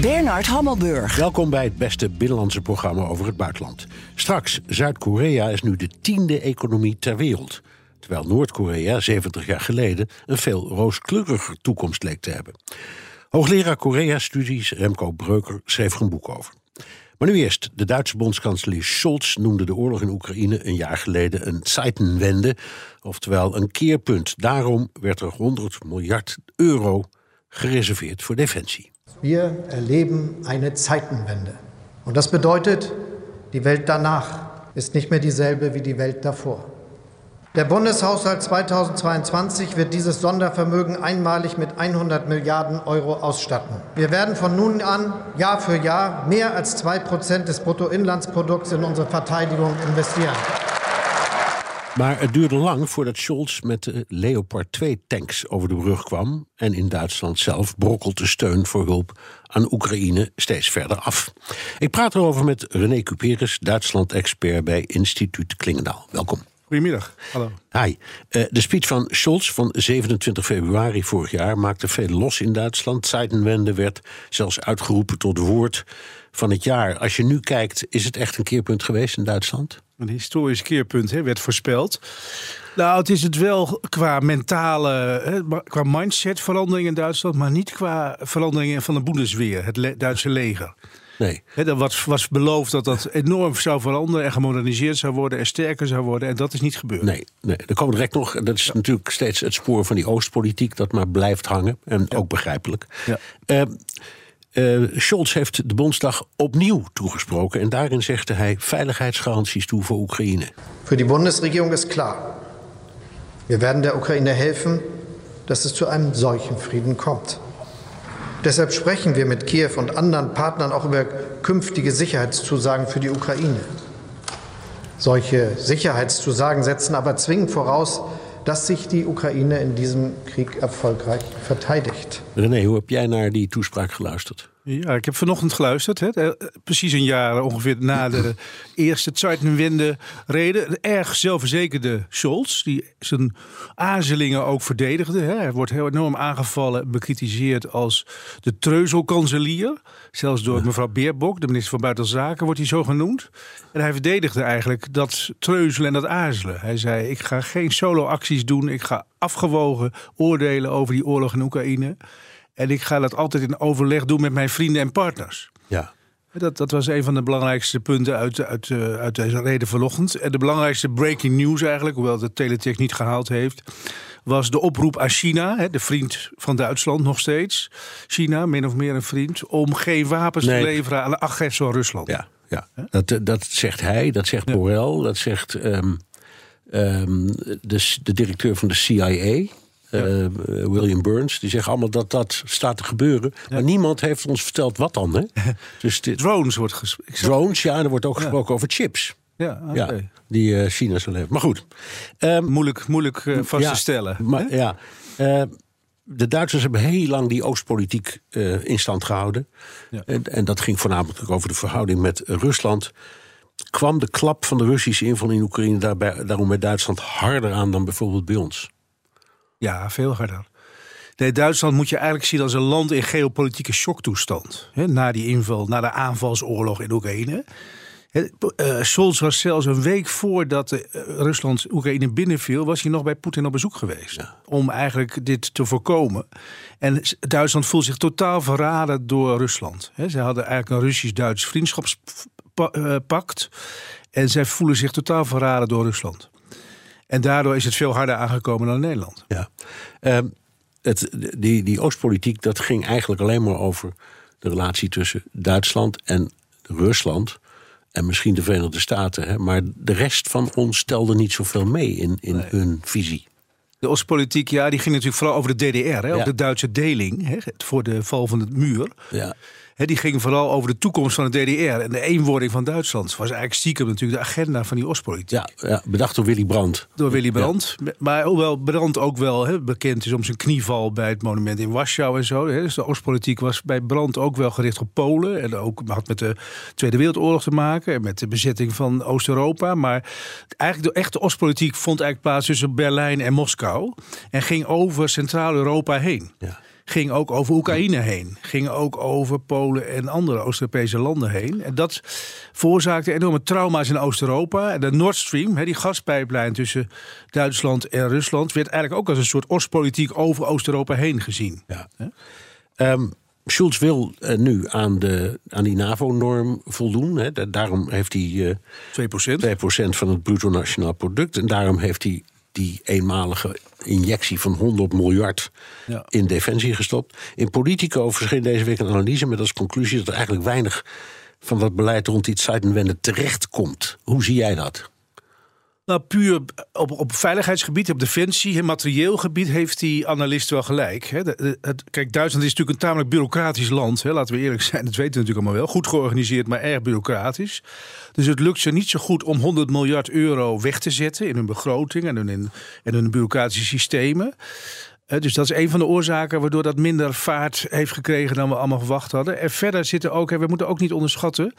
Bernard Hammelburg. Welkom bij het beste binnenlandse programma over het buitenland. Straks, Zuid-Korea is nu de tiende economie ter wereld. Terwijl Noord-Korea 70 jaar geleden een veel rooskleuriger toekomst leek te hebben. Hoogleraar Korea-studies Remco Breuker schreef er een boek over. Maar nu eerst. De Duitse bondskanselier Scholz noemde de oorlog in Oekraïne een jaar geleden een Zeitenwende, oftewel een keerpunt. Daarom werd er 100 miljard euro gereserveerd voor defensie. Wir erleben eine Zeitenwende. Und das bedeutet, die Welt danach ist nicht mehr dieselbe wie die Welt davor. Der Bundeshaushalt 2022 wird dieses Sondervermögen einmalig mit 100 Milliarden Euro ausstatten. Wir werden von nun an Jahr für Jahr mehr als 2% des Bruttoinlandsprodukts in unsere Verteidigung investieren. Maar het duurde lang voordat Scholz met de Leopard 2 tanks over de brug kwam. En in Duitsland zelf brokkelt de steun voor hulp aan Oekraïne steeds verder af. Ik praat erover met René Cuperus, Duitsland-expert bij Instituut Klingendaal. Welkom. Goedemiddag. Hallo. Hi. Uh, de speech van Scholz van 27 februari vorig jaar maakte veel los in Duitsland. Zeitenwende werd zelfs uitgeroepen tot woord van het jaar. Als je nu kijkt, is het echt een keerpunt geweest in Duitsland? Een historisch keerpunt hè, werd voorspeld. Nou, het is het wel qua mentale, hè, qua mindset verandering in Duitsland, maar niet qua veranderingen van de Bundeswehr, het le Duitse leger. Nee. He, er was, was beloofd dat dat enorm zou veranderen en gemoderniseerd zou worden en sterker zou worden. En dat is niet gebeurd. Nee, nee. er komen direct nog. Dat is natuurlijk steeds het spoor van die Oostpolitiek dat maar blijft hangen. En ook begrijpelijk. Ja. Uh, uh, Scholz heeft de Bondsdag opnieuw toegesproken. En daarin zegde hij veiligheidsgaranties toe voor Oekraïne. Voor die Bundesregierung is klaar. We werden der Oekraïne helfen, dass es zu einem solchen Frieden kommt. Deshalb sprechen wir mit Kiew und anderen Partnern auch über künftige Sicherheitszusagen für die Ukraine. Solche Sicherheitszusagen setzen aber zwingend voraus, dass sich die Oekraïne in diesem Krieg erfolgreich verteidigt. René, hoe heb jij naar die toespraak geluisterd? Ja, ik heb vanochtend geluisterd. Hè. Precies een jaar ongeveer na de eerste Zeitenwende reden. Erg zelfverzekerde Scholz, die zijn aarzelingen ook verdedigde. Hè. Hij wordt heel enorm aangevallen en bekritiseerd als de treuzelkanselier. Zelfs door mevrouw Beerbok, de minister van Buitenlandse Zaken, wordt hij zo genoemd. En hij verdedigde eigenlijk dat treuzelen en dat aarzelen. Hij zei, ik ga geen solo-acties doen. Ik ga afgewogen oordelen over die oorlog in Oekraïne. En ik ga dat altijd in overleg doen met mijn vrienden en partners. Ja. Dat, dat was een van de belangrijkste punten uit, uit, uit deze reden vanochtend. En de belangrijkste breaking news eigenlijk, hoewel de Teletext niet gehaald heeft... was de oproep aan China, de vriend van Duitsland nog steeds. China, min of meer een vriend, om geen wapens Nee. te leveren aan de agressor Rusland. Ja, ja. Dat, dat zegt hij, dat zegt Borrell, dat zegt ehm, ehm, de, de directeur van de CIA. Eh, William Burns, die zeggen allemaal dat dat staat te gebeuren. Maar niemand heeft ons verteld wat dan. Hè? Dus dit, Drones wordt gesproken. drones, ja, er wordt ook gesproken over chips. Ja, die eh, China zal leveren. Maar goed. Ehm, Moeilijk, moeilijk eh, vast ja, te stellen. Maar, hè? ja, eh, de Duitsers hebben heel lang die Oostpolitiek eh, in stand gehouden. Ja. En, en dat ging voornamelijk over de verhouding met Rusland. Kwam de klap van de Russische inval in Oekraïne daarbij, daarom bij Duitsland harder aan dan bijvoorbeeld bij ons? Ja, veel harder. Nee, Duitsland moet je eigenlijk zien als een land in geopolitieke shocktoestand. Na die inval, na de aanvalsoorlog in Oekraïne. Hè, eh, Scholz was zelfs een week voordat eh, Rusland Oekraïne binnenviel... was hij nog bij Poetin op bezoek geweest. Om eigenlijk dit te voorkomen. En Duitsland voelt zich totaal verraden door Rusland. Ze hadden eigenlijk een Russisch-Duits vriendschapspact. En zij voelen zich totaal verraden door Rusland. En daardoor is het veel harder aangekomen dan in Nederland. Ja. Ehm, het, die, die Oostpolitiek, dat ging eigenlijk alleen maar over de relatie tussen Duitsland en Rusland. En misschien de Verenigde Staten. Hè? Maar de rest van ons stelde niet zoveel mee in, in hun visie. De Oostpolitiek, ja, die ging natuurlijk vooral over de DDR, hè, Ja. over de Duitse deling, hè, voor de val van het muur. Ja. Die ging vooral over de toekomst van de DDR en de eenwording van Duitsland. was eigenlijk stiekem natuurlijk de agenda van die Oostpolitiek. Ja, ja, bedacht door Willy Brandt. Door Willy Brandt. Maar hoewel Brandt ook wel bekend is om zijn knieval bij het monument in Warschau en zo. Dus de Oostpolitiek was bij Brandt ook wel gericht op Polen. En ook had met de Tweede Wereldoorlog te maken. En met de bezetting van Oost-Europa. Maar eigenlijk de echte Oostpolitiek vond eigenlijk plaats tussen Berlijn en Moskou. En ging over Centraal-Europa heen. Ja. Ging ook over Oekraïne heen. Ging ook over Polen en andere Oost-Europese landen heen. En dat veroorzaakte enorme trauma's in Oost-Europa. En de Nord Stream, hè, die gaspijplijn tussen Duitsland en Rusland, werd eigenlijk ook als een soort Oostpolitiek over Oost-Europa heen gezien. Ja. Ehm, Schulz wil eh, nu aan, de, aan die NAVO-norm voldoen. Hè. Da- Daarom heeft hij eh 2 procent. 2% van het bruto nationaal product. En daarom heeft hij die eenmalige injectie van 100 miljard Ja. in defensie gestopt. In Politico verscheen deze week een analyse met als conclusie dat er eigenlijk weinig van dat beleid rond die Zeitenwende terechtkomt. Hoe zie jij dat? Nou, puur op, op veiligheidsgebied, op defensie, en materieel gebied heeft die analist wel gelijk. Hè. Het, kijk, Duitsland is natuurlijk een tamelijk bureaucratisch land. Hè. Laten we eerlijk zijn, dat weten we natuurlijk allemaal wel. Goed georganiseerd, maar erg bureaucratisch. Dus het lukt ze niet zo goed om 100 miljard euro weg te zetten in hun begroting en hun, in, en hun bureaucratische systemen. Dus dat is een van de oorzaken waardoor dat minder vaart heeft gekregen dan we allemaal verwacht hadden. En verder zitten ook, hè, we moeten ook niet onderschatten.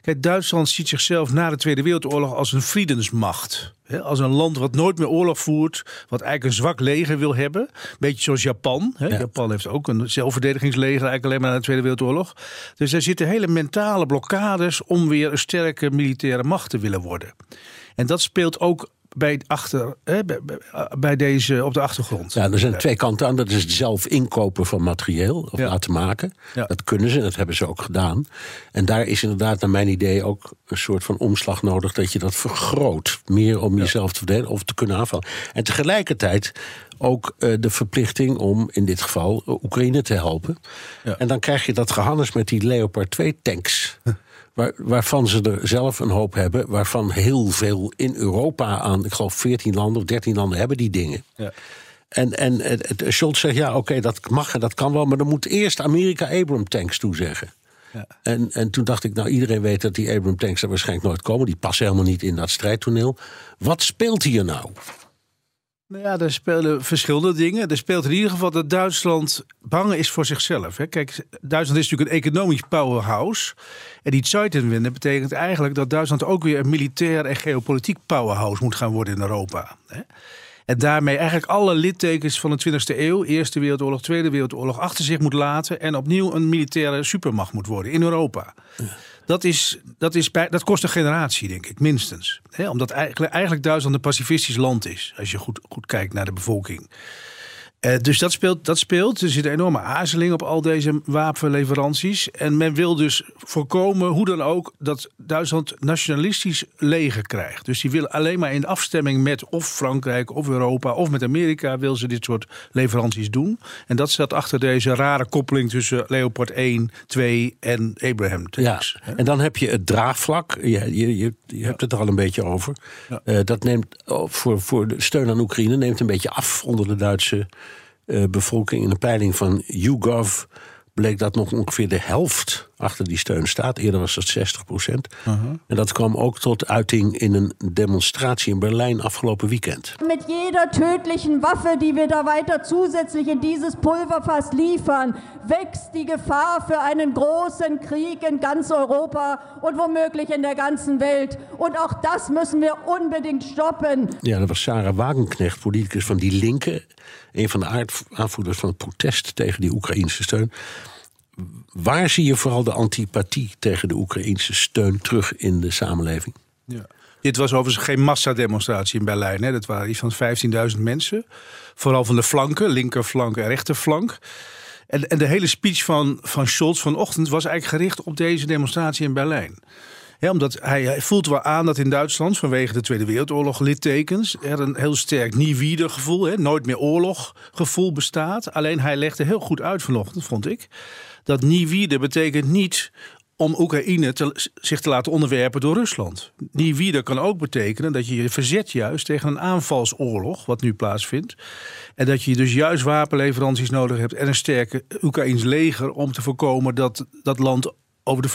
Kijk, Duitsland ziet zichzelf na de Tweede Wereldoorlog als een vriendensmacht. Hè, Als een land wat nooit meer oorlog voert, wat eigenlijk een zwak leger wil hebben. Beetje zoals Japan. Ja. Japan heeft ook een zelfverdedigingsleger eigenlijk alleen maar na de Tweede Wereldoorlog. Dus er zitten hele mentale blokkades om weer een sterke militaire macht te willen worden. En dat speelt ook bij, achter, hè, bij, deze op de achtergrond. Ja, er zijn twee kanten aan. Dat is het zelf inkopen van materieel of Ja. laten maken. Ja. Dat kunnen ze, dat hebben ze ook gedaan. En daar is inderdaad, naar mijn idee, ook een soort van omslag nodig dat je dat vergroot. Meer om jezelf te verdedigen of te kunnen aanvallen. En tegelijkertijd ook eh, de verplichting om in dit geval eh, Oekraïne te helpen. Ja. En dan krijg je dat gehannes met die Leopard 2 tanks. Waar, waarvan ze er zelf een hoop hebben. Waarvan heel veel in Europa aan, ik geloof 14 landen of 13 landen hebben die dingen. Ja. En, en het, het- Scholz zegt, ja, oké, dat mag en dat kan wel... maar dan moet eerst Amerika Abram tanks toezeggen. Ja. En, en toen dacht ik, nou, iedereen weet dat die Abram tanks er waarschijnlijk nooit komen. Die passen helemaal niet in dat strijdtoneel. Wat speelt hier nou? Nou ja, er spelen verschillende dingen. Er speelt in ieder geval dat Duitsland bang is voor zichzelf. Hè. Kijk, Duitsland is natuurlijk een economisch powerhouse. En die Zeitenwende betekent eigenlijk dat Duitsland ook weer een militair en geopolitiek powerhouse moet gaan worden in Europa. Hè. En daarmee eigenlijk alle littekens van de 20e eeuw, Eerste Wereldoorlog, Tweede Wereldoorlog, achter zich moet laten. En opnieuw een militaire supermacht moet worden in Europa. Dat, is, dat, is dat kost een generatie, denk ik, minstens. Omdat eigenlijk, eigenlijk Duitsland een pacifistisch land is, als je goed, goed kijkt naar de bevolking. Eh, dus dat speelt, dat speelt. Er zit een enorme aarzeling op al deze wapenleveranties. En men wil dus voorkomen, hoe dan ook, dat Duitsland nationalistisch leger krijgt. Dus die willen alleen maar in afstemming met of Frankrijk of Europa of met Amerika wil ze dit soort leveranties doen. En dat staat achter deze rare koppeling tussen Leopard 1, 2 en Abraham Ja, tanks. en dan heb je het draagvlak. Je, je, je, je hebt het er al een beetje over. Ja. Eh, dat neemt oh, voor, voor de steun aan Oekraïne neemt een beetje af onder de Duitse bevolking. In een peiling van YouGov bleek dat nog ongeveer de helft achter die steun staat. Eerder was dat 60 procent. En dat kwam ook tot uiting in een demonstratie in Berlijn afgelopen weekend. Mit jeder tödlichen Waffe, die wir da weiter zusätzlich in dieses Pulverfass liefern, wächst die Gefahr für einen großen Krieg in ganz Europa und womöglich in der ganzen Welt. Und auch das müssen wir unbedingt stoppen. Ja, dat was Sarah Wagenknecht, politicus van Die Linke. Een van de aanvoerders van het protest tegen die Oekraïnse steun. Waar zie je vooral de antipathie tegen de Oekraïnse steun terug in de samenleving? Ja. Dit was overigens geen massademonstratie in Berlijn. Hè. Dat waren iets van 15.000 mensen. Vooral van de flanken, linkerflank en rechterflank. En, en de hele speech van, van Scholz vanochtend was eigenlijk gericht op deze demonstratie in Berlijn. Omdat hij, hij voelt wel aan dat in Duitsland vanwege de Tweede Wereldoorlog littekens er een heel sterk nie gevoel, nooit meer oorlog gevoel bestaat. Alleen hij legde heel goed uit vanochtend, vond ik, dat nie betekent niet om Oekraïne zich te laten onderwerpen door Rusland. Die kan ook betekenen dat je je verzet juist tegen een aanvalsoorlog, wat nu plaatsvindt. En dat je dus juist wapenleveranties nodig hebt en een sterke Oekraïns leger om te voorkomen dat dat land over de,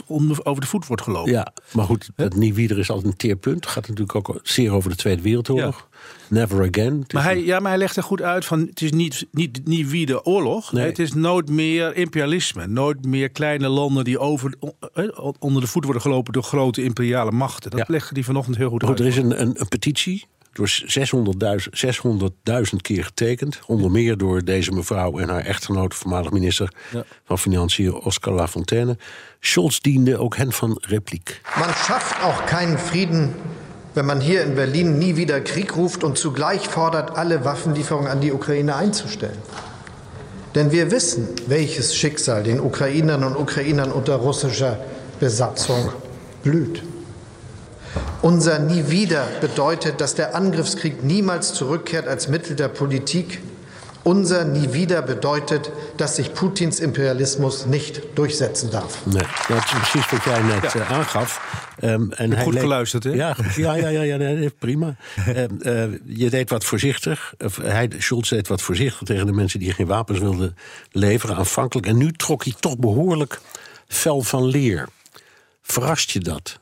over de voet wordt gelopen. Ja, maar goed, het Niewieder is altijd een teerpunt. Gaat natuurlijk ook zeer over de Tweede Wereldoorlog. Never again. Maar hij, ja, maar hij legt er goed uit van het is niet, niet, niet wie de oorlog. Nee. Het is nooit meer imperialisme. Nooit meer kleine landen die over, onder de voet worden gelopen door grote imperiale machten. Dat Ja. legde hij vanochtend heel goed Goed, uit. er is een, een, een petitie door 600.000 600.000 keer getekend. Onder meer door deze mevrouw en haar echtgenoot, voormalig minister van Financiën Oscar Lafontaine. Scholz diende ook hen van repliek. Man schafft auch keinen Frieden, wenn man hier in Berlin nie wieder Krieg ruft und zugleich fordert, alle Waffenlieferungen an die Ukraine einzustellen. Denn wir wissen, welches Schicksal den Ukrainern und Ukrainern unter russischer Besatzung blüht. Unser Nie wieder bedeutet, dass der Angriffskrieg niemals zurückkehrt als Mittel der Politik. Unser Nie wieder bedeutet, dass sich Putins Imperialismus nicht durchsetzen darf. Nee, dat is precies wat jij net eh, aangaf. Ehm, en hij goed geluisterd, hè? Ja, ja, ja, ja, ja nee, prima. Ehm, eh, je deed wat voorzichtig. Of hij, Schulz deed wat voorzichtig tegen de mensen die geen wapens wilden leveren, aanvankelijk. En nu trok hij toch behoorlijk fel van leer. Verrast je dat?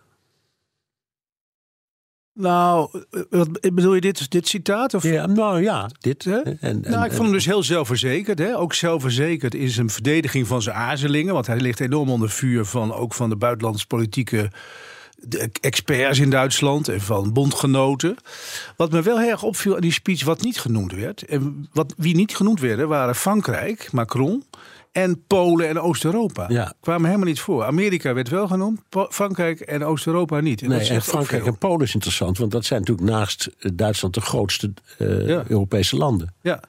Nou, eh, wat, bedoel je dit, dit citaat? Of? Ja, nou ja, dit. Hè? En, en- nou, ik vond hem dus heel zelfverzekerd. Hè? Ook zelfverzekerd in zijn verdediging van zijn aarzelingen. Want hij ligt enorm onder vuur van ook van de buitenlandse politieke de experts in Duitsland en van bondgenoten. Wat me wel heel erg opviel aan die speech, wat niet genoemd werd. En wat, wie niet genoemd werden, waren Frankrijk, Macron. En Polen en Oost-Europa. Ja. Kwamen helemaal niet voor. Amerika werd wel genoemd, Frankrijk en Oost-Europa niet. En Nee, en Frankrijk en Polen is interessant, want dat zijn natuurlijk naast eh, Duitsland de grootste eh, Ja. Europese landen. Ja.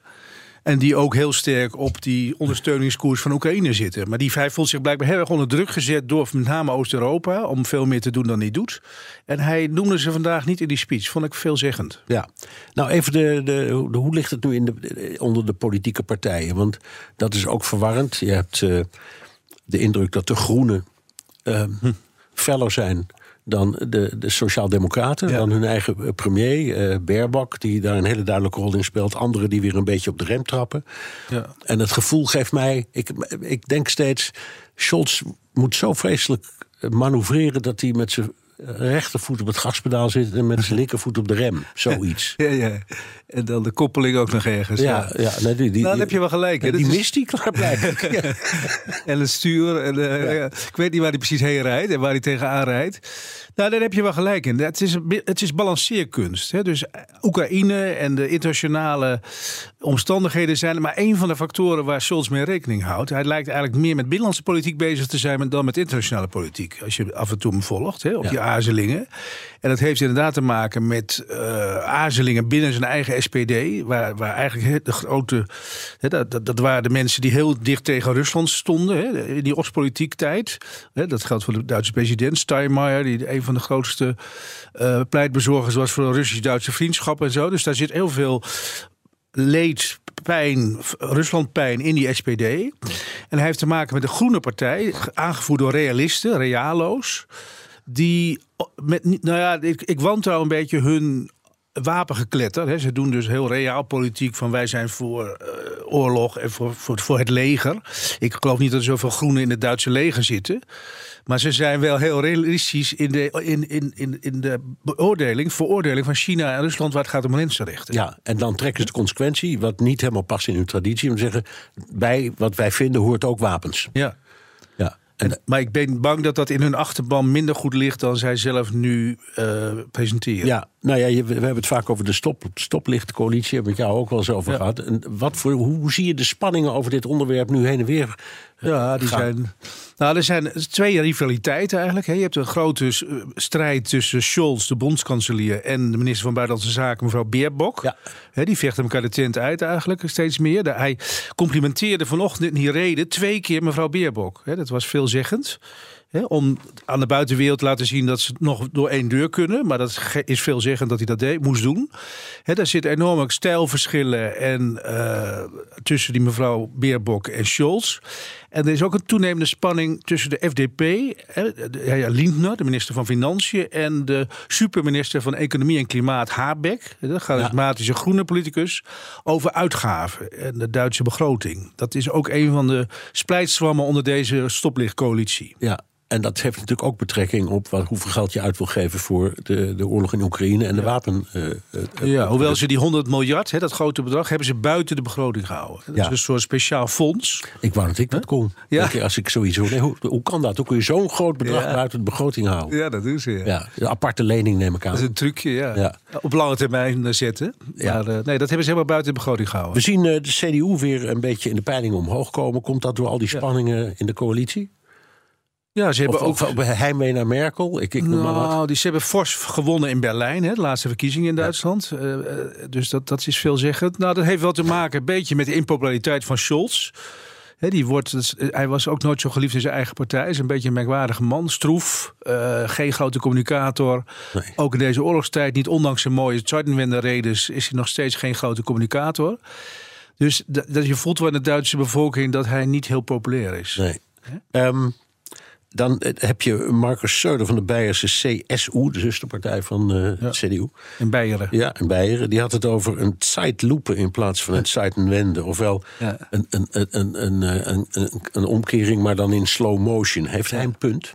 En die ook heel sterk op die ondersteuningskoers van Oekraïne zitten. Maar die hij voelt zich blijkbaar heel erg onder druk gezet door met name Oost-Europa. Om veel meer te doen dan hij doet. En hij noemde ze vandaag niet in die speech. Vond ik veelzeggend. Ja, nou even de, de, de- hoe ligt het nu in de, onder de politieke partijen? Want dat is ook verwarrend. Je hebt eh, de indruk dat de Groenen feller zijn dan de, de Sociaaldemocraten, Ja. dan hun eigen eh, premier, eh Baerbock, die daar een hele duidelijke rol in speelt. Anderen die weer een beetje op de rem trappen. Ja. En het gevoel geeft mij, ik, ik denk steeds, Scholz moet zo vreselijk manoeuvreren dat hij met zijn rechtervoet op het gaspedaal zit en met zijn linkervoet op de rem. Zoiets. Ja, ja. En dan de koppeling ook nog ergens. Ja, ja nee, die, die, Nou, dan heb je wel gelijk. hè. ja, die mist die klaarblijkelijk. ja. En het stuur. En, eh, ja, Ik weet niet waar hij precies heen rijdt en waar hij tegenaan rijdt. Nou, daar heb je wel gelijk in. Het is, het is balanceerkunst. Hè? Dus Oekraïne en de internationale omstandigheden zijn maar één van de factoren waar Scholz mee rekening houdt. Hij lijkt eigenlijk meer met binnenlandse politiek bezig te zijn dan met internationale politiek. Als je af en toe hem volgt, hè, op Ja. die aarzelingen. En dat heeft inderdaad te maken met eh, aarzelingen binnen zijn eigen SPD. Waar, waar eigenlijk de grote. Hè, dat, dat, dat waren de mensen die heel dicht tegen Rusland stonden. Hè, in die Oostpolitiek tijd. Hè, dat geldt voor de Duitse president Steinmeier. Die een van de grootste eh, pleitbezorgers was voor een Russisch-Duitse vriendschap en zo. Dus daar zit heel veel leed, pijn, Ruslandpijn in die SPD. En hij heeft te maken met de Groene Partij, aangevoerd door realisten, realo's. Die met, nou ja, ik, ik wantrouw een beetje hun wapengekletter. Hè. Ze doen dus heel realpolitiek van wij zijn voor eh, oorlog en voor, voor, voor het leger. Ik geloof niet dat er zoveel groenen in het Duitse leger zitten. Maar ze zijn wel heel realistisch in de, in, in, in, in de beoordeling, veroordeling van China en Rusland waar het gaat om mensenrechten. ja, en dan trekken ze de consequentie, wat niet helemaal past in hun traditie, om te zeggen, bij wat wij vinden hoort ook wapens. ja. Ja. En, En, maar ik ben bang dat dat in hun achterban minder goed ligt dan zij zelf nu eh, presenteren. ja, nou ja, je- we hebben het vaak over de stop, stoplichtcoalitie, hebben we het jou ook wel eens over Ja. gehad. En wat voor, hoe, zie je de spanningen over dit onderwerp nu heen en weer? Ja, die gaan? zijn. Nou, er zijn twee rivaliteiten eigenlijk. Je hebt een grote eh, strijd tussen Scholz, de bondskanselier, en de minister van Buitenlandse Zaken, mevrouw Beerbok. Ja. Die vechten elkaar de tent uit eigenlijk steeds meer. Hij complimenteerde vanochtend in die reden twee keer mevrouw Beerbok. Dat was veelzeggend. Om aan de buitenwereld te laten zien dat ze nog door één deur kunnen. Maar dat is veelzeggend dat hij dat deed, moest doen. Hè, daar zitten enorme stijlverschillen en, eh, tussen die mevrouw Beerbok en Scholz. En er is ook een toenemende spanning tussen de FDP, hè, de- ja, ja, Lindner, de minister van Financiën, en de superminister van Economie en Klimaat, Habeck, de charismatische groene politicus, over uitgaven en de Duitse begroting. Dat is ook een van de splijtswammen onder deze stoplichtcoalitie. Ja, en dat heeft natuurlijk ook betrekking op wat, hoeveel geld je uit wil geven voor de, de oorlog in Oekraïne en de wapen. eh, eh, Ja, hoewel ze die 100 miljard, hè, dat grote bedrag, hebben ze buiten de begroting gehouden. Dat Ja. is een soort speciaal fonds. Ik wou dat ik dat kon. Ja. Je, Als ik sowieso. Nee, hoe, hoe kan dat? Hoe kun je zo'n groot bedrag Ja. buiten de begroting houden? Ja, dat doen ze. Ja, een aparte lening neem ik aan. Dat is een trucje, ja. Op lange termijn eh, zetten. Ja. Maar eh, nee, dat hebben ze helemaal buiten de begroting gehouden. We zien eh, de CDU weer een beetje in de peilingen omhoog komen. Komt dat door al die spanningen in de coalitie? Ja, ze hebben Of, ook... of heimwee naar Merkel? Ik, ik noem maar wat. Nou, die, ze hebben fors gewonnen in Berlijn, hè, de laatste verkiezingen in Duitsland. Eh, eh, dus dat, dat is veelzeggend. Nou, dat heeft wel te maken een beetje met de impopulariteit van Scholz. Die wordt, is- hij was ook nooit zo geliefd in zijn eigen partij. Hij is een beetje een merkwaardige man. Stroef, eh, geen grote communicator. Nee. Ook in deze oorlogstijd, niet ondanks zijn mooie Zeitenwende-redes... is hij nog steeds geen grote communicator. Dus dat, je voelt wel in de Duitse bevolking dat hij niet heel populair is. Nee. Dan eh, heb je Marcus Söder van de Beierse CSU, de zusterpartij van eh Ja. CDU. In Beieren. Ja, in Beieren. Die had het over een Zeitlupe in plaats van een Zeitenwende. Ofwel Ja. een, een, een, een, eh, een, een, een omkering, maar dan in slow motion. Heeft hij een punt?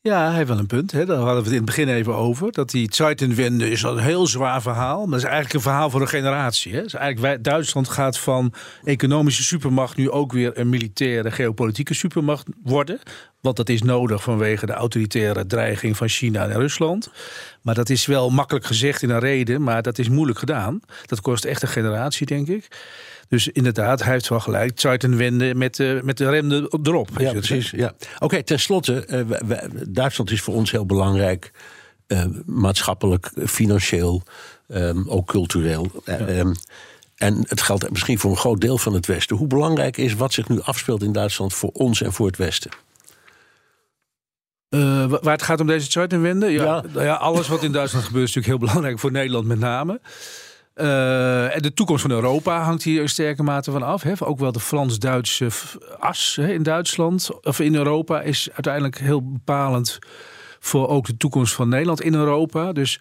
Ja, hij heeft wel een punt. Hè. Daar hadden we het in het begin even over. Dat die Zeitenwende is een heel zwaar verhaal. Maar dat is eigenlijk een verhaal voor een generatie. Hè. Dus eigenlijk Duitsland gaat van economische supermacht nu ook weer een militaire geopolitieke supermacht worden. Want dat is nodig vanwege de autoritaire dreiging van China en Rusland. Maar dat is wel makkelijk gezegd in een reden, maar dat is moeilijk gedaan. Dat kost echt een generatie, denk ik. Dus inderdaad, hij heeft wel gelijk. Zeitenwende met, de met de rem erop. Ja, precies. Ja. Oké, tenslotte, eh, Duitsland is voor ons heel belangrijk. eh, maatschappelijk, financieel, ehm, ook cultureel. Eh, ehm, en het geldt misschien voor een groot deel van het Westen. Hoe belangrijk is wat zich nu afspeelt in Duitsland voor ons en voor het Westen? Wa- waar het gaat om deze Zeitenwende? Ja, Ja. nou ja, alles wat in Duitsland gebeurt is natuurlijk heel belangrijk voor Nederland met name. Eh, en de toekomst van Europa hangt hier in sterke mate van af. Hè. Ook wel de Frans-Duitse as hè, in Duitsland of in Europa is uiteindelijk heel bepalend voor ook de toekomst van Nederland in Europa. Dus,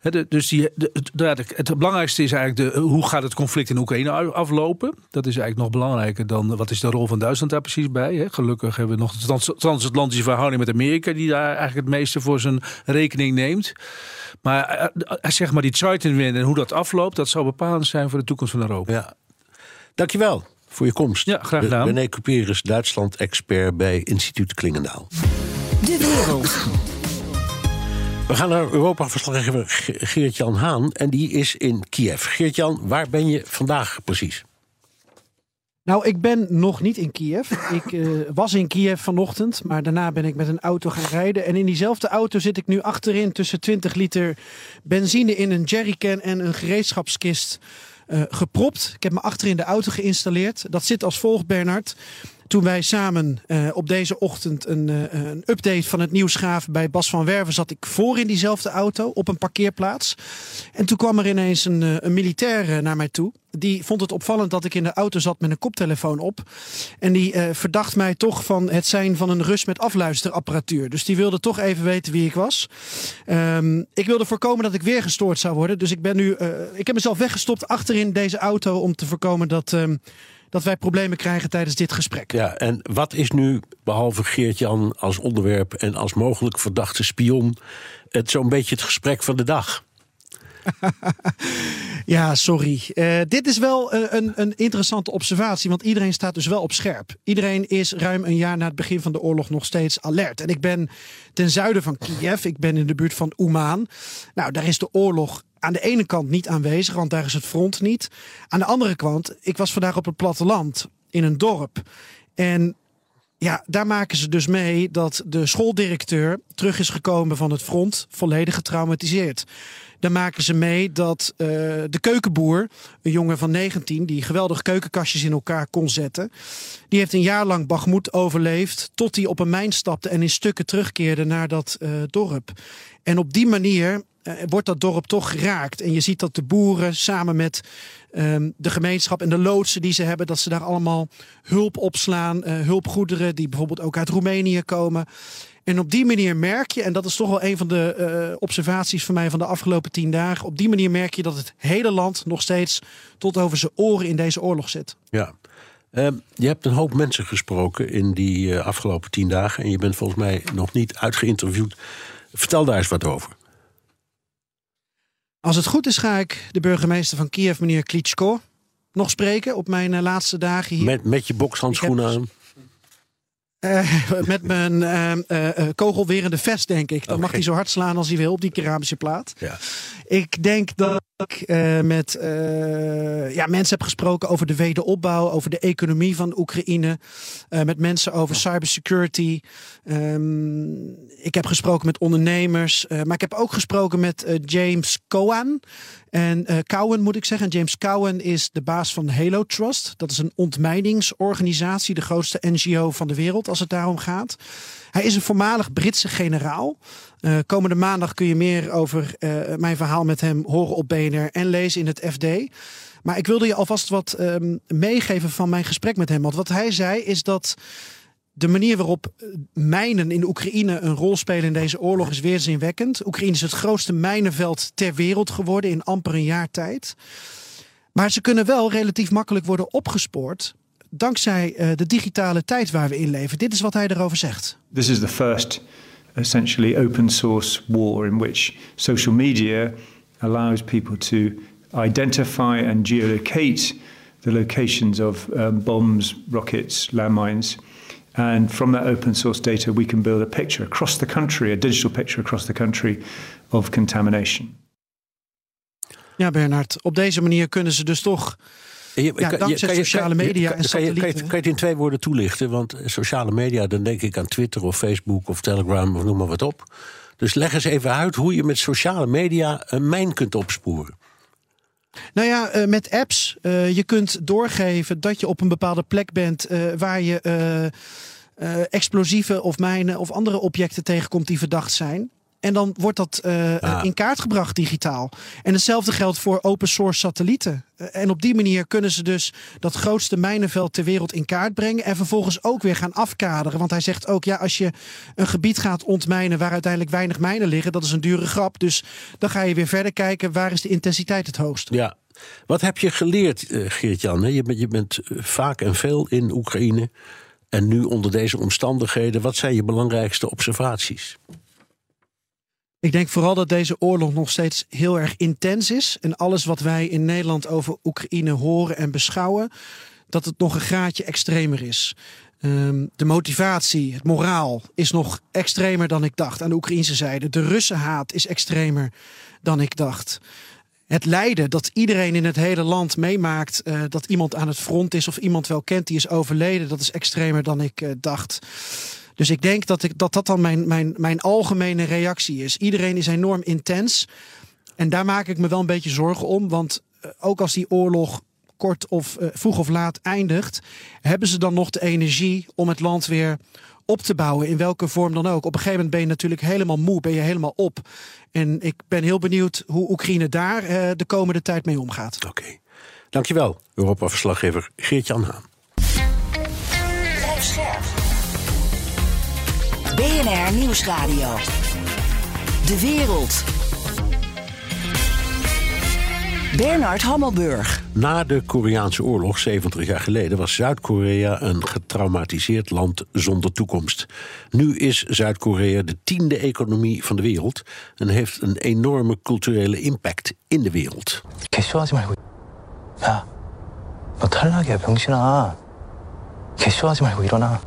hè, de, dus die, de, het, ja, de- het belangrijkste is eigenlijk de, hoe gaat het conflict in Oekraïne aflopen. Dat is eigenlijk nog belangrijker dan wat is de rol van Duitsland daar precies bij. Hè. Gelukkig hebben we nog de trans- transatlantische verhouding met Amerika die daar eigenlijk het meeste voor zijn rekening neemt. Maar eh, eh, zeg maar die Zeitenwende en hoe dat afloopt, dat zal bepalend zijn voor de toekomst van Europa. Ja. Dankjewel voor je komst. Ja, graag gedaan. René Cuperus, Duitsland-expert bij Instituut Klingendaal. De wereld. We gaan naar Europa-verslaggever Ge- Geert-Jan Haan. En die is in Kiev. Geert-Jan, waar ben je vandaag precies? Nou, ik ben nog niet in Kiev. Ik eh, was in Kiev vanochtend, maar daarna ben ik met een auto gaan rijden. En in diezelfde auto zit ik nu achterin tussen 20 liter benzine in een jerrycan en een gereedschapskist eh, gepropt. Ik heb me achterin de auto geïnstalleerd. Dat zit als volgt, Bernard. Toen wij samen eh, op deze ochtend een, eh, een update van het nieuws gaven bij Bas van Werven, zat ik voor in diezelfde auto op een parkeerplaats. En toen kwam er ineens een, eh, een militair naar mij toe. Die vond het opvallend dat ik in de auto zat met een koptelefoon op. En die verdacht mij toch van het zijn van een Rus met afluisterapparatuur. Dus die wilde toch even weten wie ik was. Ehm, ik wilde voorkomen dat ik weer gestoord zou worden. Dus ik ben nu. ik heb mezelf weggestopt achterin deze auto om te voorkomen dat. ehm, dat wij problemen krijgen tijdens dit gesprek. Ja, en wat is nu, behalve Geert-Jan als onderwerp en als mogelijk verdachte spion, het zo'n beetje het gesprek van de dag? Ja, sorry. Eh, dit is wel een, een, een interessante observatie, want iedereen staat dus wel op scherp. Iedereen is ruim een jaar na het begin van de oorlog nog steeds alert. En ik ben ten zuiden van Kiev, ik ben in de buurt van Ouman. Nou, daar is de oorlog aan de ene kant niet aanwezig, want daar is het front niet. Aan de andere kant, ik was vandaag op het platteland in een dorp. En ja, daar maken ze dus mee dat de schooldirecteur terug is gekomen van het front, volledig getraumatiseerd. Dan maken ze mee dat uh, de keukenboer, een jongen van 19, die geweldig keukenkastjes in elkaar kon zetten, die heeft een jaar lang Bagmoed overleefd, tot hij op een mijn stapte en in stukken terugkeerde naar dat uh, dorp. En op die manier uh, wordt dat dorp toch geraakt. En je ziet dat de boeren samen met um, de gemeenschap en de loodsen die ze hebben, dat ze daar allemaal hulp opslaan. Uh, hulpgoederen die bijvoorbeeld ook uit Roemenië komen. En op die manier merk je, en dat is toch wel een van de uh, observaties van mij van de afgelopen tien dagen. Op die manier merk je dat het hele land nog steeds tot over zijn oren in deze oorlog zit. Ja. Uh, je hebt een hoop mensen gesproken in die afgelopen tien dagen. En je bent volgens mij nog niet uitgeïnterviewd. Vertel daar eens wat over. Als het goed is, ga ik de burgemeester van Kiev, meneer Klitschko, nog spreken op mijn uh, laatste dagen hier. Met, met je bokshandschoenen aan? Uh, met mijn uh, uh, kogelwerende vest, denk ik. Dan okay. mag hij zo hard slaan als hij wil op die keramische plaat. Ja. Ik denk dat ik met ja, mensen heb gesproken over de wederopbouw, over de economie van Oekraïne. met mensen over cybersecurity. Um, ik heb gesproken met ondernemers. maar ik heb ook gesproken met James Cohen. En uh, Cowen moet ik zeggen. James Cowen is de baas van Halo Trust. Dat is een ontmijningsorganisatie, de grootste NGO van de wereld als het daarom gaat. Hij is een voormalig Britse generaal. Uh, komende maandag kun je meer over uh, mijn verhaal met hem horen op BNR en lezen in het FD. Maar ik wilde je alvast wat um, meegeven van mijn gesprek met hem. Want wat hij zei is dat de manier waarop mijnen in Oekraïne een rol spelen in deze oorlog is weerzinwekkend. Oekraïne is het grootste mijnenveld ter wereld geworden in amper een jaar tijd. Maar ze kunnen wel relatief makkelijk worden opgespoord dankzij uh, de digitale tijd waar we in leven. Dit is wat hij erover zegt. This is the first essentially open source war in which social media allows people to identify and geolocate the locations of um, bombs, rockets, landmines. And from that open source data, we can build a picture across the country, a digital picture across the country of contamination. Ja, Bernard, op deze manier kunnen ze dus toch. Je, ja, kan, je, sociale media kan, en satellieten. Kan je, kan, je, het in twee woorden toelichten? Want sociale media, dan denk ik aan Twitter of Facebook of Telegram of noem maar wat op. Dus leg eens even uit hoe je met sociale media een mijn kunt opsporen. Nou ja, met apps. Uh, je kunt doorgeven dat je op een bepaalde plek bent uh, waar je explosieven of mijnen of andere objecten tegenkomt die verdacht zijn. En dan wordt dat uh, ah. in kaart gebracht digitaal. En hetzelfde geldt voor open source satellieten. En op die manier kunnen ze dus dat grootste mijnenveld ter wereld in kaart brengen. En vervolgens ook weer gaan afkaderen. Want hij zegt ook, ja, als je een gebied gaat ontmijnen waar uiteindelijk weinig mijnen liggen, dat is een dure grap. Dus dan ga je weer verder kijken, waar is de intensiteit het hoogst? Ja. Wat heb je geleerd, Geert-Jan? Je bent, je bent vaak en veel in Oekraïne. En nu onder deze omstandigheden, wat zijn je belangrijkste observaties? Ik denk vooral dat deze oorlog nog steeds heel erg intens is. En alles wat wij in Nederland over Oekraïne horen en beschouwen, dat het nog een graadje extremer is. Um, de motivatie, het moraal is nog extremer dan ik dacht aan de Oekraïnse zijde. De Russenhaat is extremer dan ik dacht. Het lijden dat iedereen in het hele land meemaakt uh, dat iemand aan het front is of iemand wel kent die is overleden, dat is extremer dan ik uh, dacht. Dus ik denk dat ik, dat, dat dan mijn, mijn, mijn algemene reactie is. Iedereen is enorm intens. En daar maak ik me wel een beetje zorgen om. Want uh, ook als die oorlog kort of uh, vroeg of laat eindigt, hebben ze dan nog de energie om het land weer op te bouwen, in welke vorm dan ook. Op een gegeven moment ben je natuurlijk helemaal moe, ben je helemaal op. En ik ben heel benieuwd hoe Oekraïne daar uh, de komende tijd mee omgaat. Oké, dankjewel, Europa-verslaggever Geert-Jan Haan. BNR Nieuwsradio. De wereld. Bernard Hammelburg. Na de Koreaanse oorlog, 70 jaar geleden, was Zuid-Korea een getraumatiseerd land zonder toekomst. Nu is Zuid-Korea de tiende economie van de wereld en heeft een enorme culturele impact in de wereld. 개쇼하지 말고. 야, 너 탈락이야, 병신아. 개쇼하지 말고 일어나.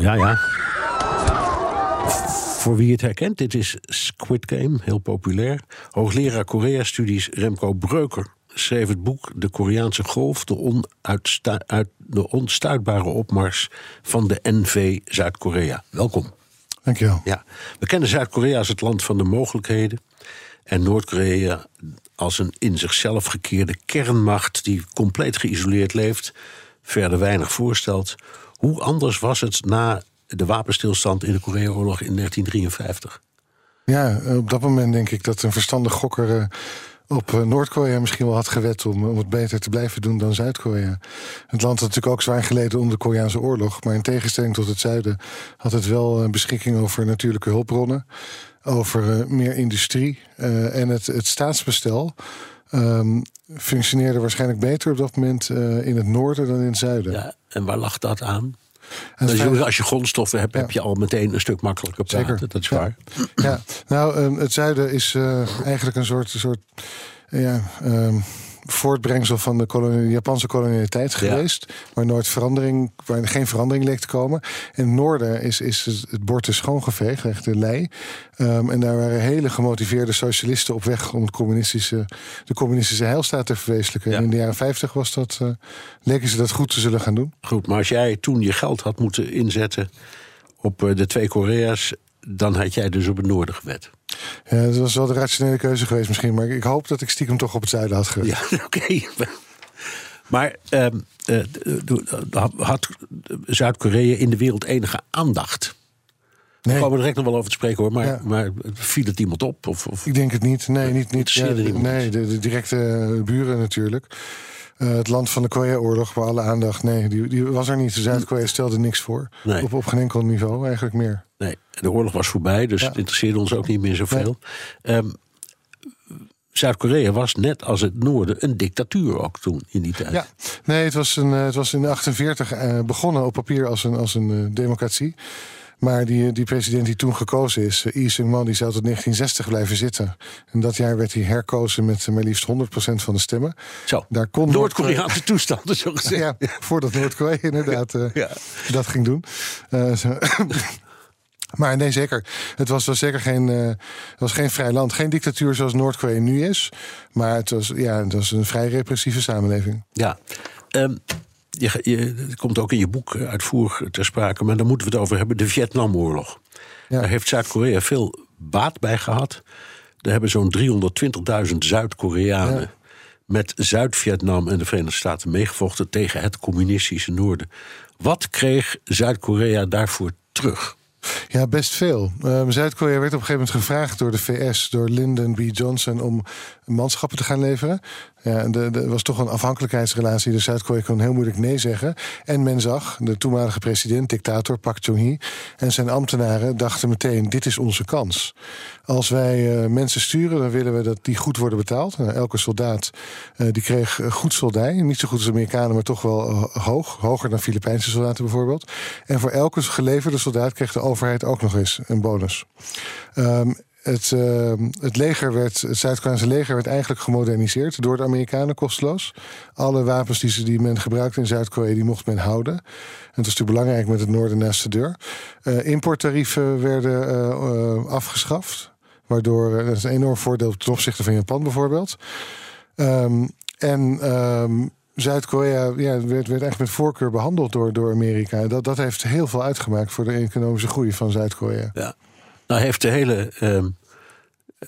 Ja, ja. Voor wie het herkent, dit is Squid Game, heel populair. Hoogleraar Korea-studies Remco Breuker schreef het boek De Koreaanse Golf, de, uit, de onstuitbare opmars van de NV Zuid-Korea. Welkom. Dankjewel. Ja, we kennen Zuid-Korea als het land van de mogelijkheden. En Noord-Korea als een in zichzelf gekeerde kernmacht die compleet geïsoleerd leeft, verder weinig voorstelt. Hoe anders was het na de wapenstilstand in de Korea-oorlog in 1953? Ja, op dat moment denk ik dat een verstandig gokker eh, op eh, Noord-Korea misschien wel had gewet om, om het beter te blijven doen dan Zuid-Korea. Het land had natuurlijk ook zwaar geleden onder de Koreaanse oorlog, maar in tegenstelling tot het zuiden had het wel eh, beschikking over natuurlijke hulpbronnen, over meer industrie en het, het staatsbestel. Ehm, functioneerde waarschijnlijk beter op dat moment eh, in het noorden dan in het zuiden. Ja, en waar lag dat aan? Is- feit- als je grondstoffen hebt, heb je al meteen een stuk makkelijker praten. Zeker. Dat is Ja. waar. Ja, nou, ehm, het zuiden is eh, eigenlijk een soort, soort ja, ehm, voortbrengsel van de Japanse kolonialiteit geweest. Waar nooit verandering, waar geen verandering leek te komen. In het noorden is, is het het bord is schoongeveegd, echt de lei. Ehm, en daar waren hele gemotiveerde socialisten op weg om het communistische, de communistische heilstaat te verwezenlijken. En in de jaren 50 was dat, eh, leken ze dat goed te zullen gaan doen. Goed, maar als jij toen je geld had moeten inzetten op eh, de twee Korea's, dan had jij dus op het noorden gewet. Ja, dat was wel de rationele keuze geweest misschien. Maar ik hoop dat ik stiekem toch op het zuiden had gewet. Ja, oké. Maar ehm, eh, had Zuid-Korea in de wereld enige aandacht? Nee. We komen er direct nog wel over te spreken hoor, maar, Ja. maar viel het iemand op? Of, of? Ik denk het niet. Nee, niet. niet ja, nee de, de directe buren natuurlijk. Eh, het land van de Korea-oorlog, waar alle aandacht. Nee, die, die was er niet. Zuid-Korea stelde niks voor. Nee. Op, op geen enkel niveau eigenlijk meer. Nee, de oorlog was voorbij, dus Ja. het interesseerde ons ook niet meer zoveel. Ehm, Zuid-Korea was net als het noorden een dictatuur ook toen in die tijd. Ja, nee, het was, een, eh, het was in 1948 eh, begonnen op papier als een, als een eh, democratie. Maar die, die president die toen gekozen is, uh, Lee Seung-man, die zou tot 1960 blijven zitten. En dat jaar werd hij herkozen met maar liefst 100% van de stemmen. Zo, Daar kon Noord-Koreaanse toestanden zo gezegd. Ja, voordat Noord-Korea inderdaad Ja. dat ging doen. Zo- maar nee, zeker. Het was, was zeker geen, eh, was geen vrij land. Geen dictatuur zoals Noord-Korea nu is. Maar het was, ja, het was een vrij repressieve samenleving. Ja. Ehm, je, je, het komt ook in je boek uitvoerig ter sprake, maar daar moeten we het over hebben: de Vietnamoorlog. Ja. Daar heeft Zuid-Korea veel baat bij gehad. Er hebben zo'n 320.000 Zuid-Koreanen Ja. met Zuid-Vietnam en de Verenigde Staten meegevochten tegen het communistische Noorden. Wat kreeg Zuid-Korea daarvoor terug? Ja, best veel. Ehm, Zuid-Korea werd op een gegeven moment gevraagd door de VS, door Lyndon B. Johnson, om manschappen te gaan leveren. Ja, de- de- er was toch een afhankelijkheidsrelatie, dus Zuid-Korea kon heel moeilijk nee zeggen. En men zag, de toenmalige president, dictator Park Chung-hee, en zijn ambtenaren dachten meteen: dit is onze kans. Als wij eh, mensen sturen, dan willen we dat die goed worden betaald. Nou, elke soldaat eh, die kreeg goed soldij. Niet zo goed als de Amerikanen, maar toch wel eh, hoog. Hoger dan Filipijnse soldaten bijvoorbeeld. En voor elke geleverde soldaat kreeg de overheid ook nog eens een bonus. Ehm, het, ehm, het leger werd, het Zuid-Koreaanse leger werd eigenlijk gemoderniseerd door de Amerikanen kosteloos. Alle wapens die, ze, die men gebruikte in Zuid-Korea, die mocht men houden. En het was natuurlijk belangrijk met het noorden naast de deur. Eh, importtarieven werden eh, eh, afgeschaft. Waardoor, eh, dat is een enorm voordeel ten opzichte van Japan bijvoorbeeld. Ehm, en ehm, Zuid-Korea ja, werd, werd eigenlijk met voorkeur behandeld door, door Amerika. Dat, dat heeft heel veel uitgemaakt voor de economische groei van Zuid-Korea. Ja. Nou heeft de hele ehm,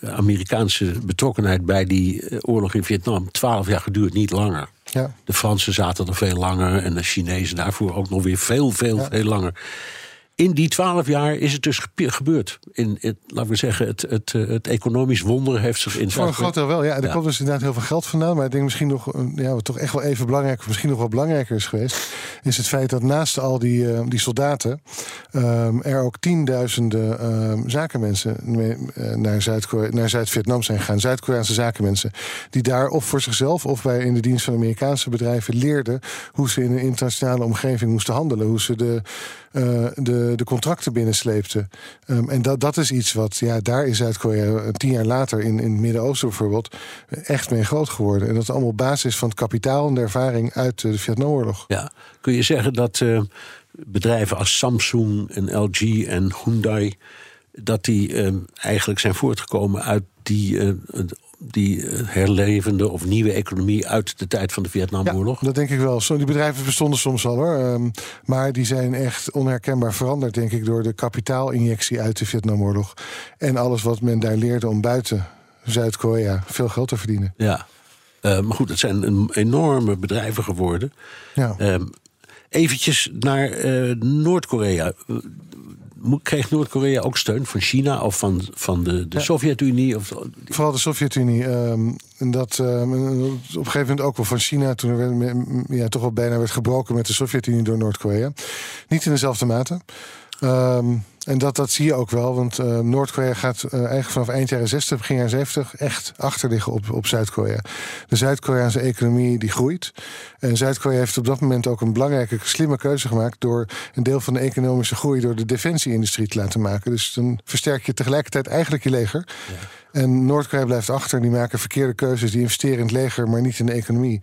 Amerikaanse betrokkenheid bij die eh, oorlog in Vietnam twaalf jaar geduurd, niet langer. Ja. De Fransen zaten er veel langer en de Chinezen daarvoor ook nog weer veel, veel, Ja. veel langer. In die twaalf jaar is het dus gebeurd. In, het, laten we zeggen, het, het, eh, het economisch wonder heeft zich in Voor een groot deel wel, ja. Er Ja. komt dus inderdaad heel veel geld vandaan. Maar ik denk misschien nog, eh, ja, wat toch echt wel even belangrijk, misschien nog wel belangrijker is geweest, is het feit dat naast al die, eh, die soldaten ehm, er ook tienduizenden ehm, zakenmensen mee, naar, Zuid naar Zuid-Vietnam zijn gegaan. Zuid-Koreaanse zakenmensen. Die daar of voor zichzelf of bij in de dienst van Amerikaanse bedrijven leerden hoe ze in een internationale omgeving moesten handelen. Hoe ze de, de, de contracten binnensleepten. Ehm, en dat, dat is iets wat, ja, daar is Zuid-Korea eh, tien jaar later in, in het Midden-Oosten bijvoorbeeld echt mee groot geworden. En dat is allemaal basis van het kapitaal en de ervaring uit eh, de Vietnamoorlog. Ja. Kun je zeggen dat eh, bedrijven als Samsung en LG en Hyundai... dat die eh, eigenlijk zijn voortgekomen uit die, eh, die eh, herlevende of nieuwe economie uit de tijd van de Vietnamoorlog? Dat denk ik wel. Die bedrijven bestonden soms al hoor. Ehm, maar die zijn echt onherkenbaar veranderd, denk ik, door de kapitaalinjectie uit de Vietnamoorlog. En alles wat men daar leerde om buiten Zuid-Korea veel geld te verdienen. Ja. Eh, maar goed, het zijn een enorme bedrijven geworden. Ja. Ehm, eventjes naar eh, Noord-Korea. Kreeg Noord-Korea ook steun van China of van, van de, de Ja. Sovjet-Unie? Of, Vooral de Sovjet-Unie. ehm, en dat ehm, op een gegeven moment ook wel van China. Toen er werd, ja, toch wel bijna werd gebroken met de Sovjet-Unie door Noord-Korea. Niet in dezelfde mate. Ehm, en dat, dat zie je ook wel. Want ehm, Noord-Korea gaat eh, eigenlijk vanaf eind jaren 60, begin jaren 70 echt achterliggen op, op Zuid-Korea. De Zuid-Koreaanse economie die groeit. En Zuid-Korea heeft op dat moment ook een belangrijke, slimme keuze gemaakt. door een deel van de economische groei door de defensie-industrie te laten maken. Dus dan versterk je tegelijkertijd eigenlijk je leger. En Noord-Korea blijft achter. Die maken verkeerde keuzes. Die investeren in het leger, maar niet in de economie.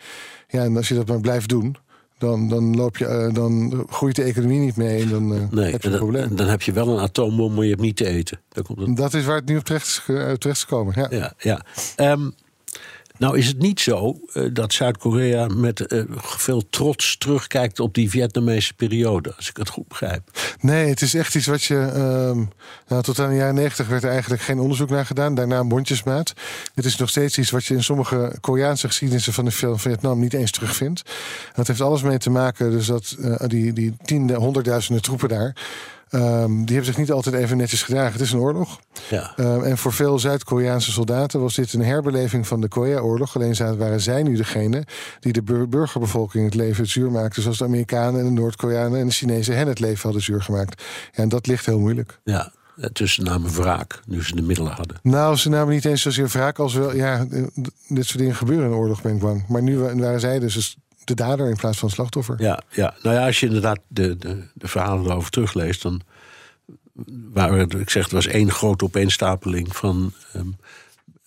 Ja, en als je dat maar blijft doen. Dan, dan, loop je, eh, dan groeit de economie niet mee en dan eh, nee, heb je en een dan, probleem. dan heb je wel een atoombom, maar je hebt niet te eten. Daar komt het Dat is waar het nu op terecht is, eh, terecht is gekomen. Ja. Ja, ja. Ehm, nou is het niet zo eh, dat Zuid-Korea met eh, veel trots terugkijkt op die Vietnamese periode, als ik het goed begrijp. Nee, het is echt iets wat je. ehm, nou, tot aan de jaren negentig werd er eigenlijk geen onderzoek naar gedaan. Daarna mondjesmaat. Het is nog steeds iets wat je in sommige Koreaanse geschiedenissen van de film Vietnam niet eens terugvindt. Dat heeft alles mee te maken, dus dat eh, die, die tiende, honderdduizenden troepen daar. Ehm, die hebben zich niet altijd even netjes gedragen. Het is een oorlog. Ja. Ehm, en voor veel Zuid-Koreaanse soldaten was dit een herbeleving van de Korea-oorlog. Alleen waren zij nu degene die de bur- burgerbevolking het leven zuur maakten. Zoals de Amerikanen en de Noord-Koreanen en de Chinezen hen het leven hadden zuur gemaakt. Ja, en dat ligt heel moeilijk. Ja, eh, tussen namen wraak, nu ze de middelen hadden. Nou, ze namen niet eens zozeer wraak als wel. Ja, dit soort dingen gebeuren in oorlog, ben ik bang. Maar nu wa- waren zij dus de dader in plaats van slachtoffer. Ja, ja. nou ja, als je inderdaad de, de, de verhalen erover terugleest, dan er, ik zeg, het was één grote opeenstapeling van ehm,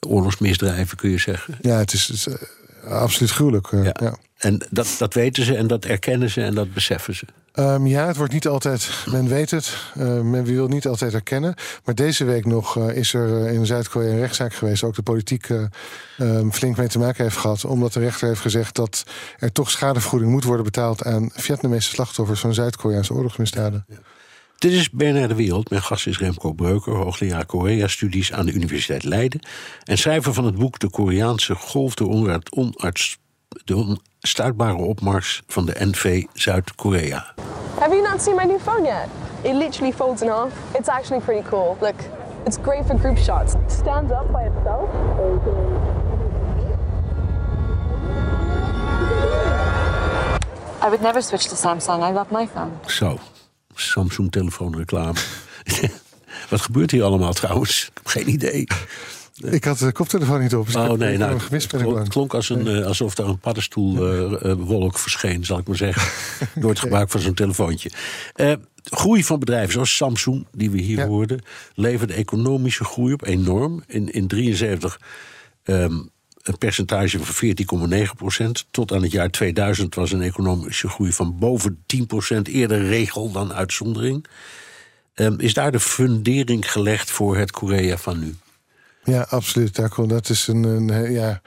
oorlogsmisdrijven, kun je zeggen. Ja, het is, het is, eh, absoluut gruwelijk. eh, Ja. ja. En dat, dat weten ze en dat erkennen ze en dat beseffen ze. Ehm, ja, het wordt niet altijd, men weet het, eh, men wil niet altijd erkennen. Maar deze week nog eh, is er eh, in Zuid-Korea een rechtszaak geweest, ook de politiek ehm, flink mee te maken heeft gehad. Omdat de rechter heeft gezegd dat er toch schadevergoeding moet worden betaald aan Vietnamese slachtoffers van Zuid-Koreaanse oorlogsmisdaden. Dit is BNR De Wereld. Mijn gast is Remco Breuker, hoogleraar Korea-studies aan de Universiteit Leiden. En schrijver van het boek De Koreaanse Golf, onarts, onarts, de onstuitbare opmars van de NV Zuid-Korea. Have you not seen my new phone yet? It literally folds in half. It's actually pretty cool. Look, it's great for group shots. It stands up by itself. I would never switch to Samsung. I love my phone. Zo, Samsung telefoonreclame. Wat gebeurt hier allemaal trouwens? Ik heb geen idee. Ik had de koptelefoon niet op. Dus Oh nee, nou, het klonk, als een, eh, alsof er een paddenstoelwolk verscheen, zal ik maar zeggen. door het gebruik van zo'n telefoontje. Eh, groei van bedrijven zoals Samsung, die we hier hoorden, levert economische groei op enorm. In, in 73 ehm, een percentage van 14,9 procent. Tot aan het jaar 2000 was een economische groei van boven 10 procent. Eerder regel dan uitzondering. Ehm, is daar de fundering gelegd voor het Korea van nu? Ja, absoluut. Dat is een, een ja,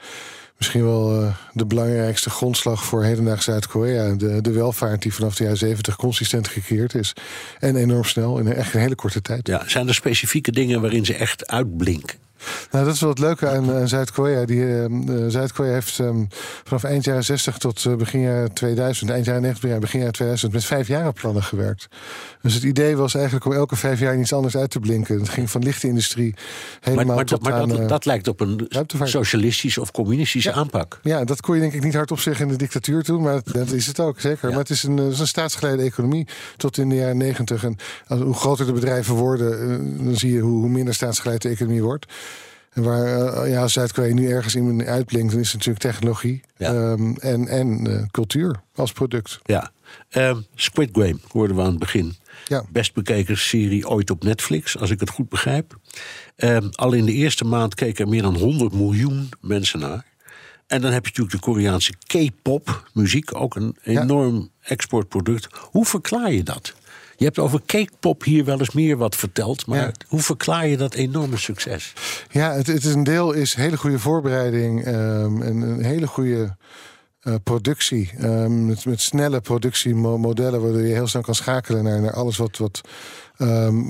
misschien wel eh, de belangrijkste grondslag voor hedendaags Zuid-Korea. De, de welvaart die vanaf de jaren 70 consistent gecreëerd is. En enorm snel, in echt een hele korte tijd. Ja, zijn er specifieke dingen waarin ze echt uitblinken? Nou, dat is wel het leuke aan, aan Zuid-Korea. Die, eh, eh, Zuid-Korea heeft ehm, vanaf eind jaren 60 tot eh, begin jaren 2000, eind jaren 90, begin- jaren 2000, met vijf jarenplannen gewerkt. Dus het idee was eigenlijk om elke vijf jaar iets anders uit te blinken. Het ging van lichte industrie helemaal Maar, maar, tot dat, maar aan, dat, eh, dat lijkt op een socialistische of communistische aanpak. Ja, dat kon je denk ik niet hardop zeggen in de dictatuur toen, maar dat is het ook, zeker. Maar het is een, eh, staatsgeleide economie tot in de jaren negentig. En als- hoe groter de bedrijven worden, eh, dan zie je hoe, hoe minder staatsgeleid de economie wordt. En waar eh, ja, Zuid-Korea nu ergens in uitblinkt, dan is het natuurlijk technologie ehm, en, en eh, cultuur als product. Ja. Ehm, Squid Game hoorden we aan het begin. Ja. Best bekeken serie ooit op Netflix, als ik het goed begrijp. Ehm, al in de eerste maand keken er meer dan 100 miljoen mensen naar. En dan heb je natuurlijk de Koreaanse K-pop muziek, ook een enorm exportproduct. Hoe verklaar je dat? Je hebt over Cakepop hier wel eens meer wat verteld. Maar hoe verklaar je dat enorme succes? Ja, het, het is een deel is hele goede voorbereiding ehm, en een hele goede eh, productie. ehm, met, met snelle productiemodellen, waardoor je heel snel kan schakelen naar, naar alles wat. wat ehm,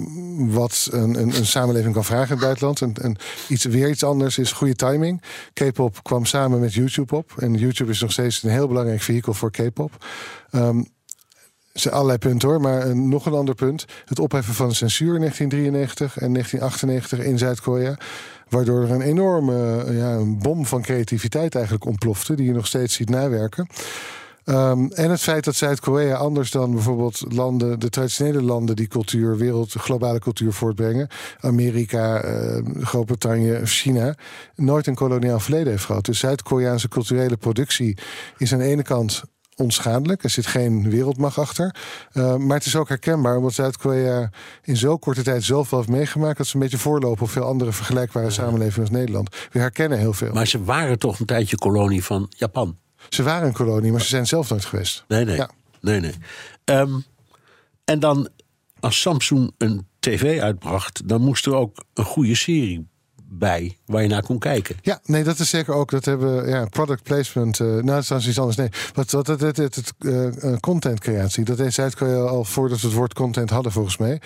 wat een, een, een samenleving kan vragen in het buitenland. En, en iets, weer iets anders is goede timing. K-pop kwam samen met YouTube op. En YouTube is nog steeds een heel belangrijk vehikel voor K-pop. Er zijn allerlei punten hoor, maar een, nog een ander punt. Het opheffen van de censuur in 1993 en 1998 in Zuid-Korea. Waardoor er een enorme eh, ja, een bom van creativiteit eigenlijk ontplofte, die je nog steeds ziet nawerken. Ehm, en het feit dat Zuid-Korea anders dan bijvoorbeeld landen, de traditionele landen die cultuur, wereld, globale cultuur voortbrengen, Amerika, eh, Groot-Brittannië, China, nooit een koloniaal verleden heeft gehad. Dus Zuid-Koreaanse culturele productie is aan de ene kant onschadelijk. Er zit geen wereldmacht achter. Uh, maar het is ook herkenbaar, omdat Zuid-Korea in zo korte tijd zoveel heeft meegemaakt dat ze een beetje voorlopen op veel andere vergelijkbare samenlevingen als Nederland. We herkennen heel veel. Maar ze waren toch een tijdje kolonie van Japan? Ze waren een kolonie, maar ze zijn zelf nooit geweest. Nee, nee. Ja. nee, nee. Ehm, en dan, als Samsung een tv uitbracht, dan moest er ook een goede serie bij waar je naar kon kijken. Ja, nee, dat is zeker ook. Dat hebben ja, product placement. eh nou, dat is iets anders. Nee, wat wat het, het, eh, eh, content creatie. Dat deed Zuid-Korea al voordat we het woord content hadden, volgens mij.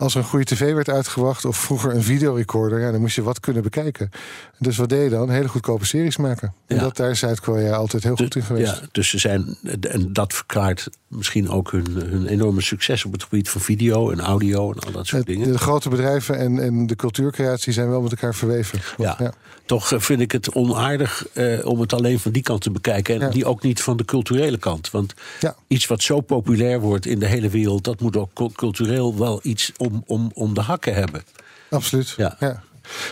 Als er een goede tv werd uitgebracht of vroeger een videorecorder, ja, dan moest je wat kunnen bekijken. Dus wat deed je dan? Hele goedkope series maken. En Ja. dat daar is Zuid-Korea altijd heel goed in geweest. Ja, dus ze zijn, en dat verklaart misschien ook hun, hun enorme succes op het gebied van video en audio en al dat soort dingen. de grote bedrijven en, en de cultuurcreatie zijn wel met elkaar verweven. Ja, toch eh, vind ik het onaardig eh, om het alleen van die kant te bekijken. En die ook niet van de culturele kant. Want iets wat zo populair wordt in de hele wereld, dat moet ook cul- cultureel wel iets om, om, om de hakken hebben. Absoluut. Ja.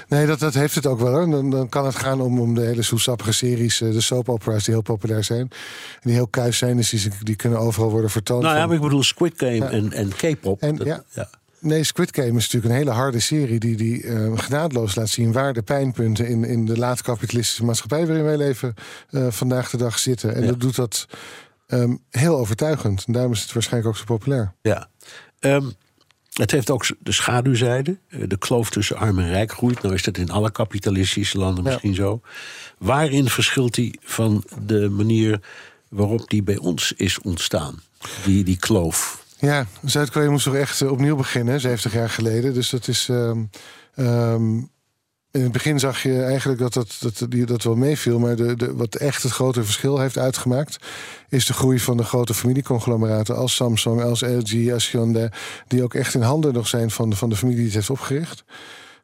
Nee, dat, dat heeft het ook wel. Hoor. Dan, dan kan het gaan om, om de hele soesappige series, eh, de soap opera's die heel populair zijn. En die heel kuis zijn, dus die, die kunnen overal worden vertoond. Nou ja, maar ik bedoel Squid Game en, en K-pop. En, dat- ja. ja. Nee, Squid Game is natuurlijk een hele harde serie die, die eh, genadeloos laat zien waar de pijnpunten in, in de laat-kapitalistische maatschappij waarin wij leven eh, vandaag de dag zitten. En dat doet dat ehm, heel overtuigend. En daarom is het waarschijnlijk ook zo populair. Ja. Ehm, het heeft ook de schaduwzijde. Eh, De kloof tussen arm en rijk groeit. Nou is dat in alle kapitalistische landen misschien zo. Waarin verschilt die van de manier waarop die bij ons is ontstaan? Die, die kloof. Ja, Zuid-Korea moest toch echt eh, opnieuw beginnen, 70 jaar geleden. Dus dat is. ehm, ehm, in het begin zag je eigenlijk dat dat, dat, die, dat wel meeviel. Maar de, de, wat echt het grote verschil heeft uitgemaakt. is de groei van de grote familieconglomeraten. als Samsung, als LG, als Hyundai. die ook echt in handen nog zijn van, van de familie die het heeft opgericht.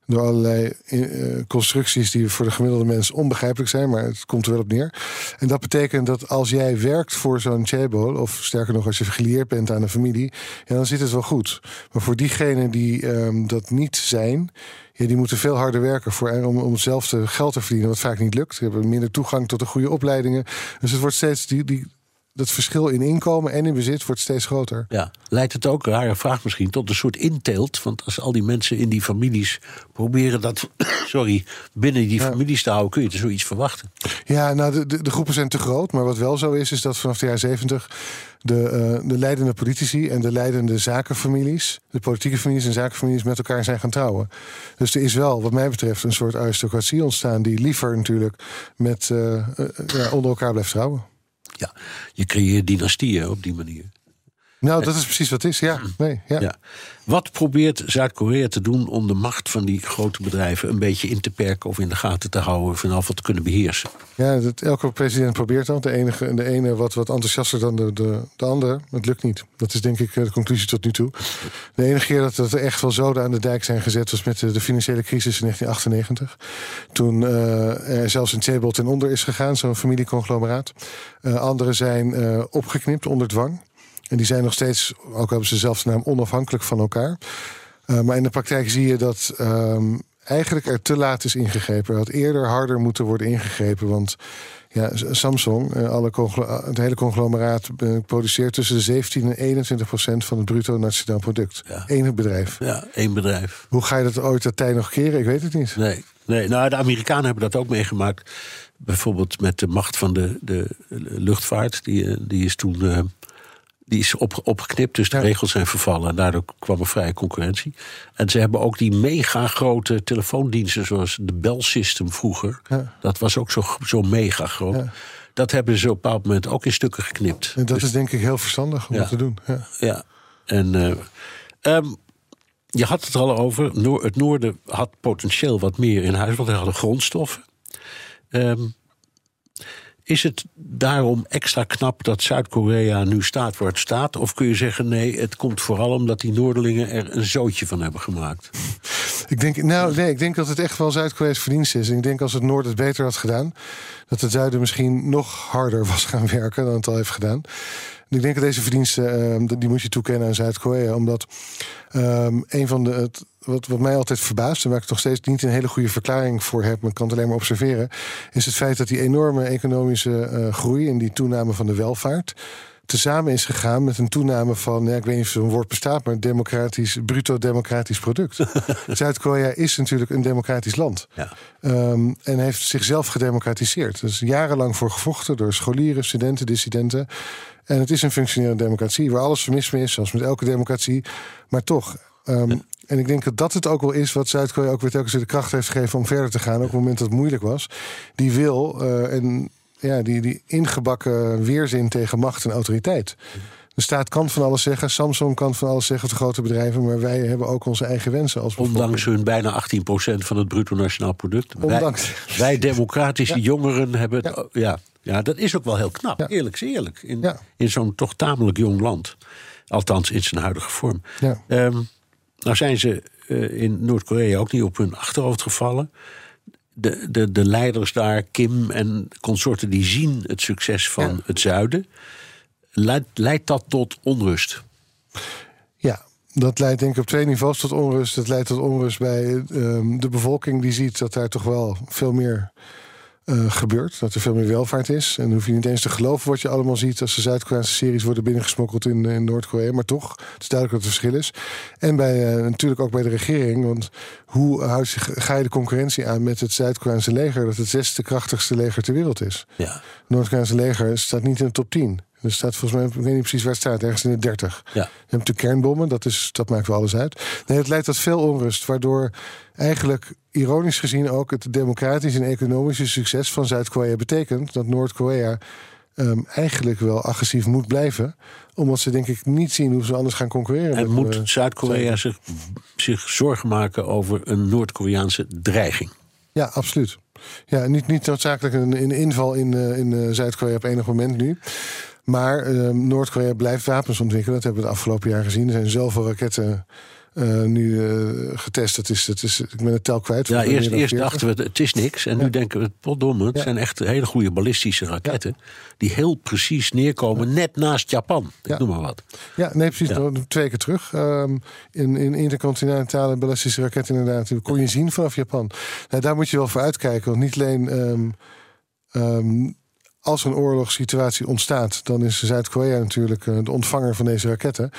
Door allerlei eh, constructies die voor de gemiddelde mens onbegrijpelijk zijn, maar het komt er wel op neer. En dat betekent dat als jij werkt voor zo'n chaebol, of sterker nog, als je gelieerd bent aan een familie, ja, dan zit het wel goed. Maar voor diegenen die ehm, dat niet zijn, ja, die moeten veel harder werken voor, om, om hetzelfde geld te verdienen, wat vaak niet lukt. Ze hebben minder toegang tot de goede opleidingen. Dus het wordt steeds die, die, dat verschil in inkomen en in bezit wordt steeds groter. Ja, leidt het ook, rare vraag misschien, tot een soort inteelt? Want als al die mensen in die families proberen dat, sorry, binnen die families te houden, kun je er zoiets verwachten. Ja, nou, de, de, de groepen zijn te groot. Maar wat wel zo is, is dat vanaf de jaren zeventig de, eh, de leidende politici en de leidende zakenfamilies, de politieke families en zakenfamilies met elkaar zijn gaan trouwen. Dus er is wel, wat mij betreft, een soort aristocratie ontstaan die liever natuurlijk met, eh, eh, ja, onder elkaar blijft trouwen. Je creëert dynastieën op die manier. Nou, dat is precies wat het is, ja. Nee, ja. Ja. Wat probeert Zuid-Korea te doen om de macht van die grote bedrijven een beetje in te perken of in de gaten te houden ieder geval te kunnen beheersen? Ja, dat, elke president probeert dat. De, enige, de ene wat, wat enthousiaster dan de, de, de andere. Het lukt niet. Dat is denk ik eh, de conclusie tot nu toe. De enige keer dat, dat er echt wel zoden aan de dijk zijn gezet... was met de, de financiële crisis in 1998. Toen eh, er zelfs een Chebol ten onder is gegaan, zo'n familieconglomeraat. Eh anderen zijn opgeknipt onder dwang. En die zijn nog steeds, ook hebben ze zelfs naam onafhankelijk van elkaar. Uh, maar in de praktijk zie je dat um, eigenlijk er te laat is ingegrepen. Er had eerder harder moeten worden ingegrepen. Want ja, Samsung, uh, alle het hele conglomeraat, uh, produceert tussen de 17 en 21 procent van het bruto nationaal product. Ja. Eén bedrijf. Ja, één bedrijf. Hoe ga je dat ooit dat tijd nog keren? Ik weet het niet. Nee, nee. Nou, de Amerikanen hebben dat ook meegemaakt. Bijvoorbeeld met de macht van de, de luchtvaart. Die, die is toen Die is op, opgeknipt, dus de regels zijn vervallen. En daardoor kwam er vrije concurrentie. En ze hebben ook die mega grote telefoondiensten, zoals de Bell System vroeger. Dat was ook zo, zo mega groot. Dat hebben ze op een bepaald moment ook in stukken geknipt. En dat Dus- is denk ik heel verstandig om dat te doen. Ja. ja. En eh, ehm, je had het al over. Noor- het noorden had potentieel wat meer in huis, want hij hadden grondstoffen. Ehm, is het daarom extra knap dat Zuid-Korea nu staat waar het staat? Of kun je zeggen nee, het komt vooral omdat die Noorderlingen er een zootje van hebben gemaakt? Ik denk, nou, nee, ik denk dat het echt wel Zuid-Korea's verdienst is. En ik denk als het Noord het beter had gedaan, dat het Zuiden misschien nog harder was gaan werken dan het al heeft gedaan. Ik denk dat deze verdiensten, eh, die moet je toekennen aan Zuid-Korea. Omdat ehm, een van de. Wat, wat mij altijd verbaast, en waar ik nog steeds niet een hele goede verklaring voor heb, maar ik kan het alleen maar observeren, is het feit dat die enorme economische eh, groei en die toename van de welvaart tezamen is gegaan met een toename van, ja, ik weet niet of zo'n woord bestaat, maar democratisch, bruto democratisch product. Zuid-Korea is natuurlijk een democratisch land. Ehm, en heeft zichzelf gedemocratiseerd. Er is jarenlang voor gevochten door scholieren, studenten, dissidenten. En het is een functionerende democratie waar alles mis mee is, zoals met elke democratie. Maar toch. ehm, en ik denk dat dat het ook wel is wat Zuid-Korea ook weer telkens weer de kracht heeft gegeven om verder te gaan. Ook op het moment dat het moeilijk was. Die wil eh, en ja, die, die ingebakken weerzin tegen macht en autoriteit. De staat kan van alles zeggen, Samsung kan van alles zeggen, de grote bedrijven, maar wij hebben ook onze eigen wensen. Als Ondanks hun bijna 18% van het bruto nationaal product. Ondanks. Wij, wij democratische jongeren hebben het. Ja. Ja, dat is ook wel heel knap. Eerlijk is eerlijk. In, in zo'n toch tamelijk jong land. Althans, in zijn huidige vorm. Ehm, nou zijn ze eh, in Noord-Korea ook niet op hun achterhoofd gevallen. De, de, de leiders daar, Kim en consorten, die zien het succes van het zuiden. Leidt, leidt dat tot onrust? Ja, dat leidt denk ik op twee niveaus tot onrust. Het leidt tot onrust bij ehm, de bevolking die ziet dat daar toch wel veel meer eh, gebeurt. Dat er veel meer welvaart is. En dan hoef je niet eens te geloven wat je allemaal ziet als de Zuid-Koreaanse series worden binnengesmokkeld in, in Noord-Korea. Maar toch, het is duidelijk dat er verschil is. En bij, eh, natuurlijk ook bij de regering. Want hoe houd je, ga je de concurrentie aan met het Zuid-Koreaanse leger, dat het zesde krachtigste leger ter wereld is? Ja. Het Noord-Koreaanse leger staat niet in de top 10. Er staat volgens mij, ik weet niet precies waar het staat, ergens in de 30. Ja. Je hebt natuurlijk kernbommen, dat, is, dat maakt wel alles uit. Nee, het leidt tot veel onrust, waardoor eigenlijk ironisch gezien ook het democratische en economische succes van Zuid-Korea betekent dat Noord-Korea ehm, eigenlijk wel agressief moet blijven, omdat ze denk ik niet zien hoe ze anders gaan concurreren. En moet eh, Zuid-Korea zich, zich zorgen maken over een Noord-Koreaanse dreiging? Ja, absoluut. Ja, niet, niet noodzakelijk een, een inval in, eh, in eh, Zuid-Korea op enig moment nu. Maar eh, Noord-Korea blijft wapens ontwikkelen. Dat hebben we het afgelopen jaar gezien. Er zijn zoveel raketten eh, nu eh, getest. Dat is, dat is, ik ben het tel kwijt. Ja, eerst, eerst 40. dachten we, het is niks. En nu denken we, potdomme, het zijn echt hele goede ballistische raketten... die heel precies neerkomen net naast Japan. Ik noem maar wat. Ja, nee, precies. Twee keer terug. Ehm, in, in intercontinentale ballistische raketten inderdaad. Die kon je zien vanaf Japan. Nou, daar moet je wel voor uitkijken. Want niet alleen ehm, ehm, als er een oorlogssituatie ontstaat... dan is Zuid-Korea natuurlijk eh, de ontvanger van deze raketten.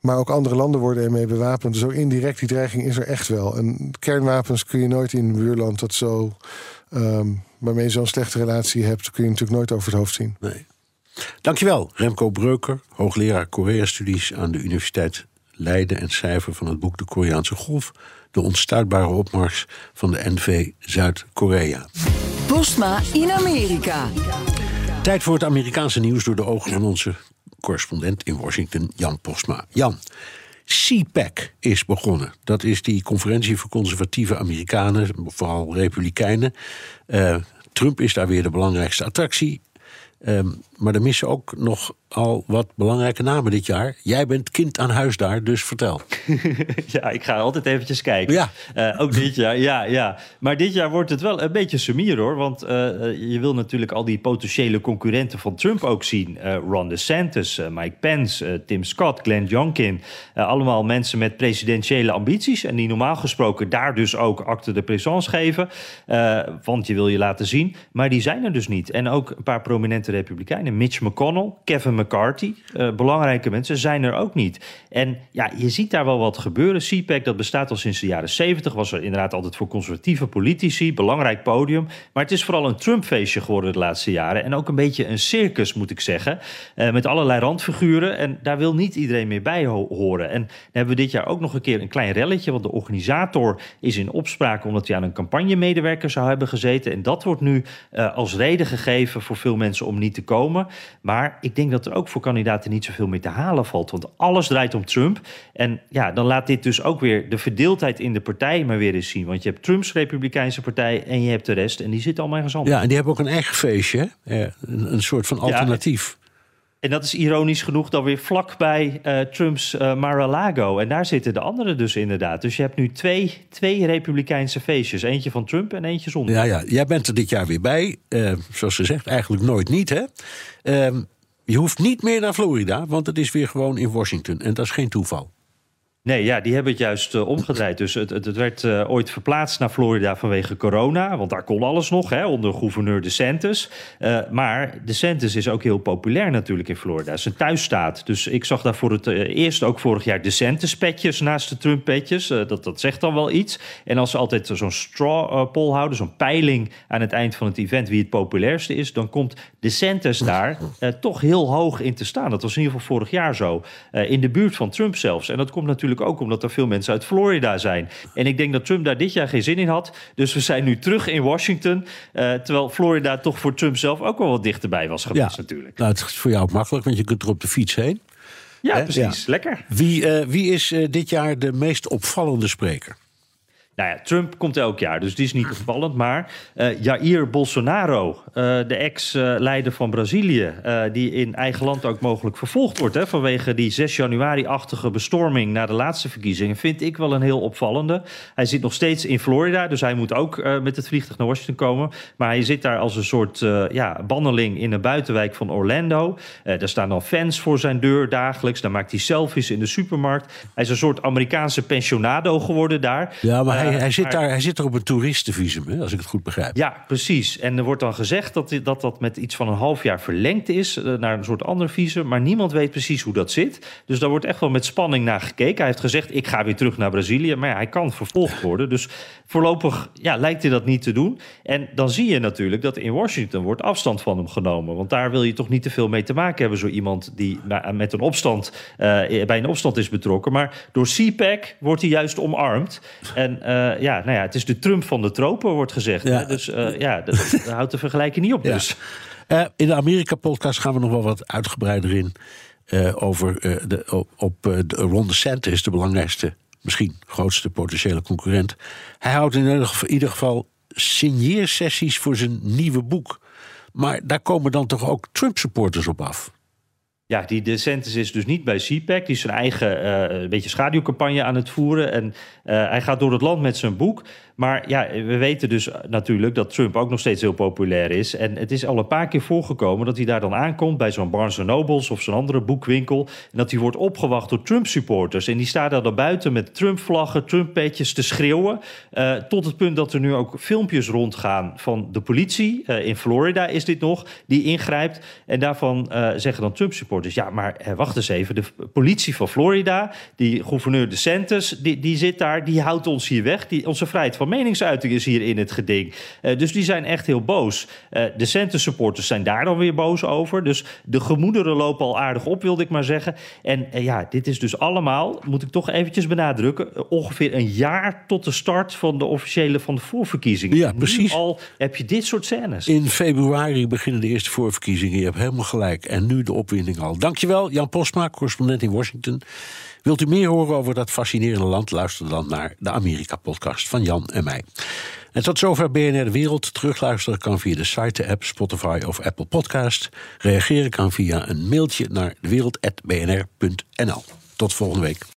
Maar ook andere landen worden ermee bewapend. Dus ook indirect, die dreiging is er echt wel. En kernwapens kun je nooit in een buurland dat zo... ehm, waarmee je zo'n slechte relatie hebt... kun je natuurlijk nooit over het hoofd zien. Nee. Dankjewel, Remco Breuker, hoogleraar Korea-studies aan de Universiteit Leiden en schrijver van het boek De Koreaanse Golf, de onstuitbare opmars van de NV Zuid-Korea. Postma in Amerika. Tijd voor het Amerikaanse nieuws door de ogen van onze correspondent in Washington, Jan Postma. Jan, CPAC is begonnen. Dat is die conferentie voor conservatieve Amerikanen, vooral Republikeinen. Eh, Trump is daar weer de belangrijkste attractie. Ehm, maar er missen ook nog al wat belangrijke namen dit jaar. Jij bent kind aan huis daar, dus vertel. ja, ik ga altijd eventjes kijken. Ja. Eh, ook dit jaar, ja, ja. Maar dit jaar wordt het wel een beetje sumier hoor. Want eh, eh, je wil natuurlijk al die potentiële concurrenten van Trump ook zien. Eh, Ron DeSantis, Mike Pence, Tim Scott, Glenn Youngkin. Allemaal mensen met presidentiële ambities. En die normaal gesproken daar dus ook acte de présence geven. Want je wil je laten zien. Maar die zijn er dus niet. En ook een paar prominente Republikeinen. Mitch McConnell, Kevin McCarthy, uh, belangrijke mensen zijn er ook niet. En ja, je ziet daar wel wat gebeuren. CPAC, dat bestaat al sinds de jaren 70, was er inderdaad altijd voor conservatieve politici, belangrijk podium. Maar het is vooral een Trump-feestje geworden de laatste jaren. En ook een beetje een circus, moet ik zeggen, uh, met allerlei randfiguren. En daar wil niet iedereen meer bij horen. En dan hebben we dit jaar ook nog een keer een klein relletje, want de organisator is in opspraak omdat hij aan een campagnemedewerker zou hebben gezeten. En dat wordt nu uh, als reden gegeven voor veel mensen om niet te komen. Maar ik denk dat er ook voor kandidaten niet zoveel meer te halen valt. Want alles draait om Trump. En ja, dan laat dit dus ook weer de verdeeldheid in de partij maar weer eens zien. Want je hebt Trumps Republikeinse Partij en je hebt de rest. En die zitten allemaal ergens anders. Ja, en die hebben ook een eigen feestje. Een, een soort van alternatief. Ja, en dat is ironisch genoeg dan weer vlakbij uh, Trumps uh, Mar-a-Lago. En daar zitten de anderen dus inderdaad. Dus je hebt nu twee, twee republikeinse feestjes. Eentje van Trump en eentje zonder. Ja, ja. jij bent er dit jaar weer bij. Uh, zoals ze zegt, eigenlijk nooit niet, hè? Ehm, je hoeft niet meer naar Florida, want het is weer gewoon in Washington. En dat is geen toeval. Nee, ja, die hebben het juist uh, omgedraaid. Dus het, het, werd uh, ooit verplaatst naar Florida vanwege corona. Want daar kon alles nog, hè, onder gouverneur DeSantis. Uh, maar DeSantis is ook heel populair natuurlijk in Florida. Een thuisstaat. Dus ik zag daar voor het eerst ook vorig jaar DeSantis-petjes naast de Trump-petjes. dat, dat zegt dan wel iets. En als ze altijd zo'n straw poll houden, zo'n peiling aan het eind van het event wie het populairste is, dan komt DeSantis daar toch heel hoog in te staan. Dat was in ieder geval vorig jaar zo. in de buurt van Trump zelfs. En dat komt natuurlijk ook omdat er veel mensen uit Florida zijn. En ik denk dat Trump daar dit jaar geen zin in had. Dus we zijn nu terug in Washington. Uh, terwijl Florida toch voor Trump zelf ook wel wat dichterbij was geweest ja. natuurlijk. Nou, het is voor jou ook makkelijk, want je kunt er op de fiets heen. Ja, He? precies. Ja. Lekker. Wie, uh, wie is uh, dit jaar de meest opvallende spreker? Nou ja, Trump komt elk jaar, dus die is niet opvallend. Maar uh, Jair Bolsonaro, uh, de ex-leider van Brazilië... Uh, die in eigen land ook mogelijk vervolgd wordt... Hè, vanwege die 6 januari-achtige bestorming na de laatste verkiezingen... vind ik wel een heel opvallende. Hij zit nog steeds in Florida, dus hij moet ook met het vliegtuig naar Washington komen. Maar hij zit daar als een soort ja, banneling in een buitenwijk van Orlando. daar staan dan fans voor zijn deur dagelijks. Dan maakt hij selfies in de supermarkt. Hij is een soort Amerikaanse pensionado geworden daar. Ja, maar hij hij, hij, zit daar, hij zit er op een toeristenvisum, hè, als ik het goed begrijp. Ja, precies. En er wordt dan gezegd dat dat, dat met iets van een half jaar verlengd is uh, naar een soort ander visum. Maar niemand weet precies hoe dat zit. Dus daar wordt echt wel met spanning naar gekeken. Hij heeft gezegd: ik ga weer terug naar Brazilië. Maar ja, hij kan vervolgd worden. Dus voorlopig ja, lijkt hij dat niet te doen. En dan zie je natuurlijk dat in Washington wordt afstand van hem genomen. Want daar wil je toch niet te veel mee te maken hebben. Zo iemand die met een opstand, uh, bij een opstand is betrokken. Maar door CPAC wordt hij juist omarmd. En uh, ja, nou ja, het is de Trump van de tropen, wordt gezegd. Ja. Dus uh, ja, dat, dat houdt de vergelijking niet op. Ja. Dus. Uh, in de Amerika-podcast gaan we nog wel wat uitgebreider in over de, op de Ron DeSantis, de belangrijkste, misschien grootste potentiële concurrent. Hij houdt in ieder geval signeersessies voor zijn nieuwe boek. Maar daar komen dan toch ook Trump-supporters op af? Ja, die DeSantis is dus niet bij CPAC. Die is zijn eigen een beetje schaduwcampagne aan het voeren. En uh, hij gaat door het land met zijn boek. Maar ja, we weten dus natuurlijk dat Trump ook nog steeds heel populair is. En het is al een paar keer voorgekomen dat hij daar dan aankomt... bij zo'n Barnes Nobles of zo'n andere boekwinkel... en dat hij wordt opgewacht door Trump-supporters. En die staan daar dan buiten met Trump-vlaggen, Trump-petjes te schreeuwen... Uh, tot het punt dat er nu ook filmpjes rondgaan van de politie. in Florida is dit nog, die ingrijpt. En daarvan zeggen dan Trump-supporters... ja, maar wacht eens even, de politie van Florida... die gouverneur DeSantis, die, die zit daar, die houdt ons hier weg... Die, onze vrijheid van meningsuiting is hier in het geding. Uh, dus die zijn echt heel boos. Uh, de center supporters zijn daar dan weer boos over. Dus de gemoederen lopen al aardig op, wilde ik maar zeggen. En uh, ja, dit is dus allemaal, moet ik toch eventjes benadrukken... ongeveer een jaar tot de start van de officiële van de voorverkiezingen. Ja, precies. Nu al heb je dit soort scènes. In februari beginnen de eerste voorverkiezingen. Je hebt helemaal gelijk. En nu de opwinding al. Dankjewel, Jan Postma, correspondent in Washington. Wilt u meer horen over dat fascinerende land? Luister dan naar de Amerika-podcast van Jan en mij. En tot zover BNR De Wereld. Terugluisteren kan via de site, de app, Spotify of Apple Podcast. Reageren kan via een mailtje naar dewereld.bnr.nl. Tot volgende week.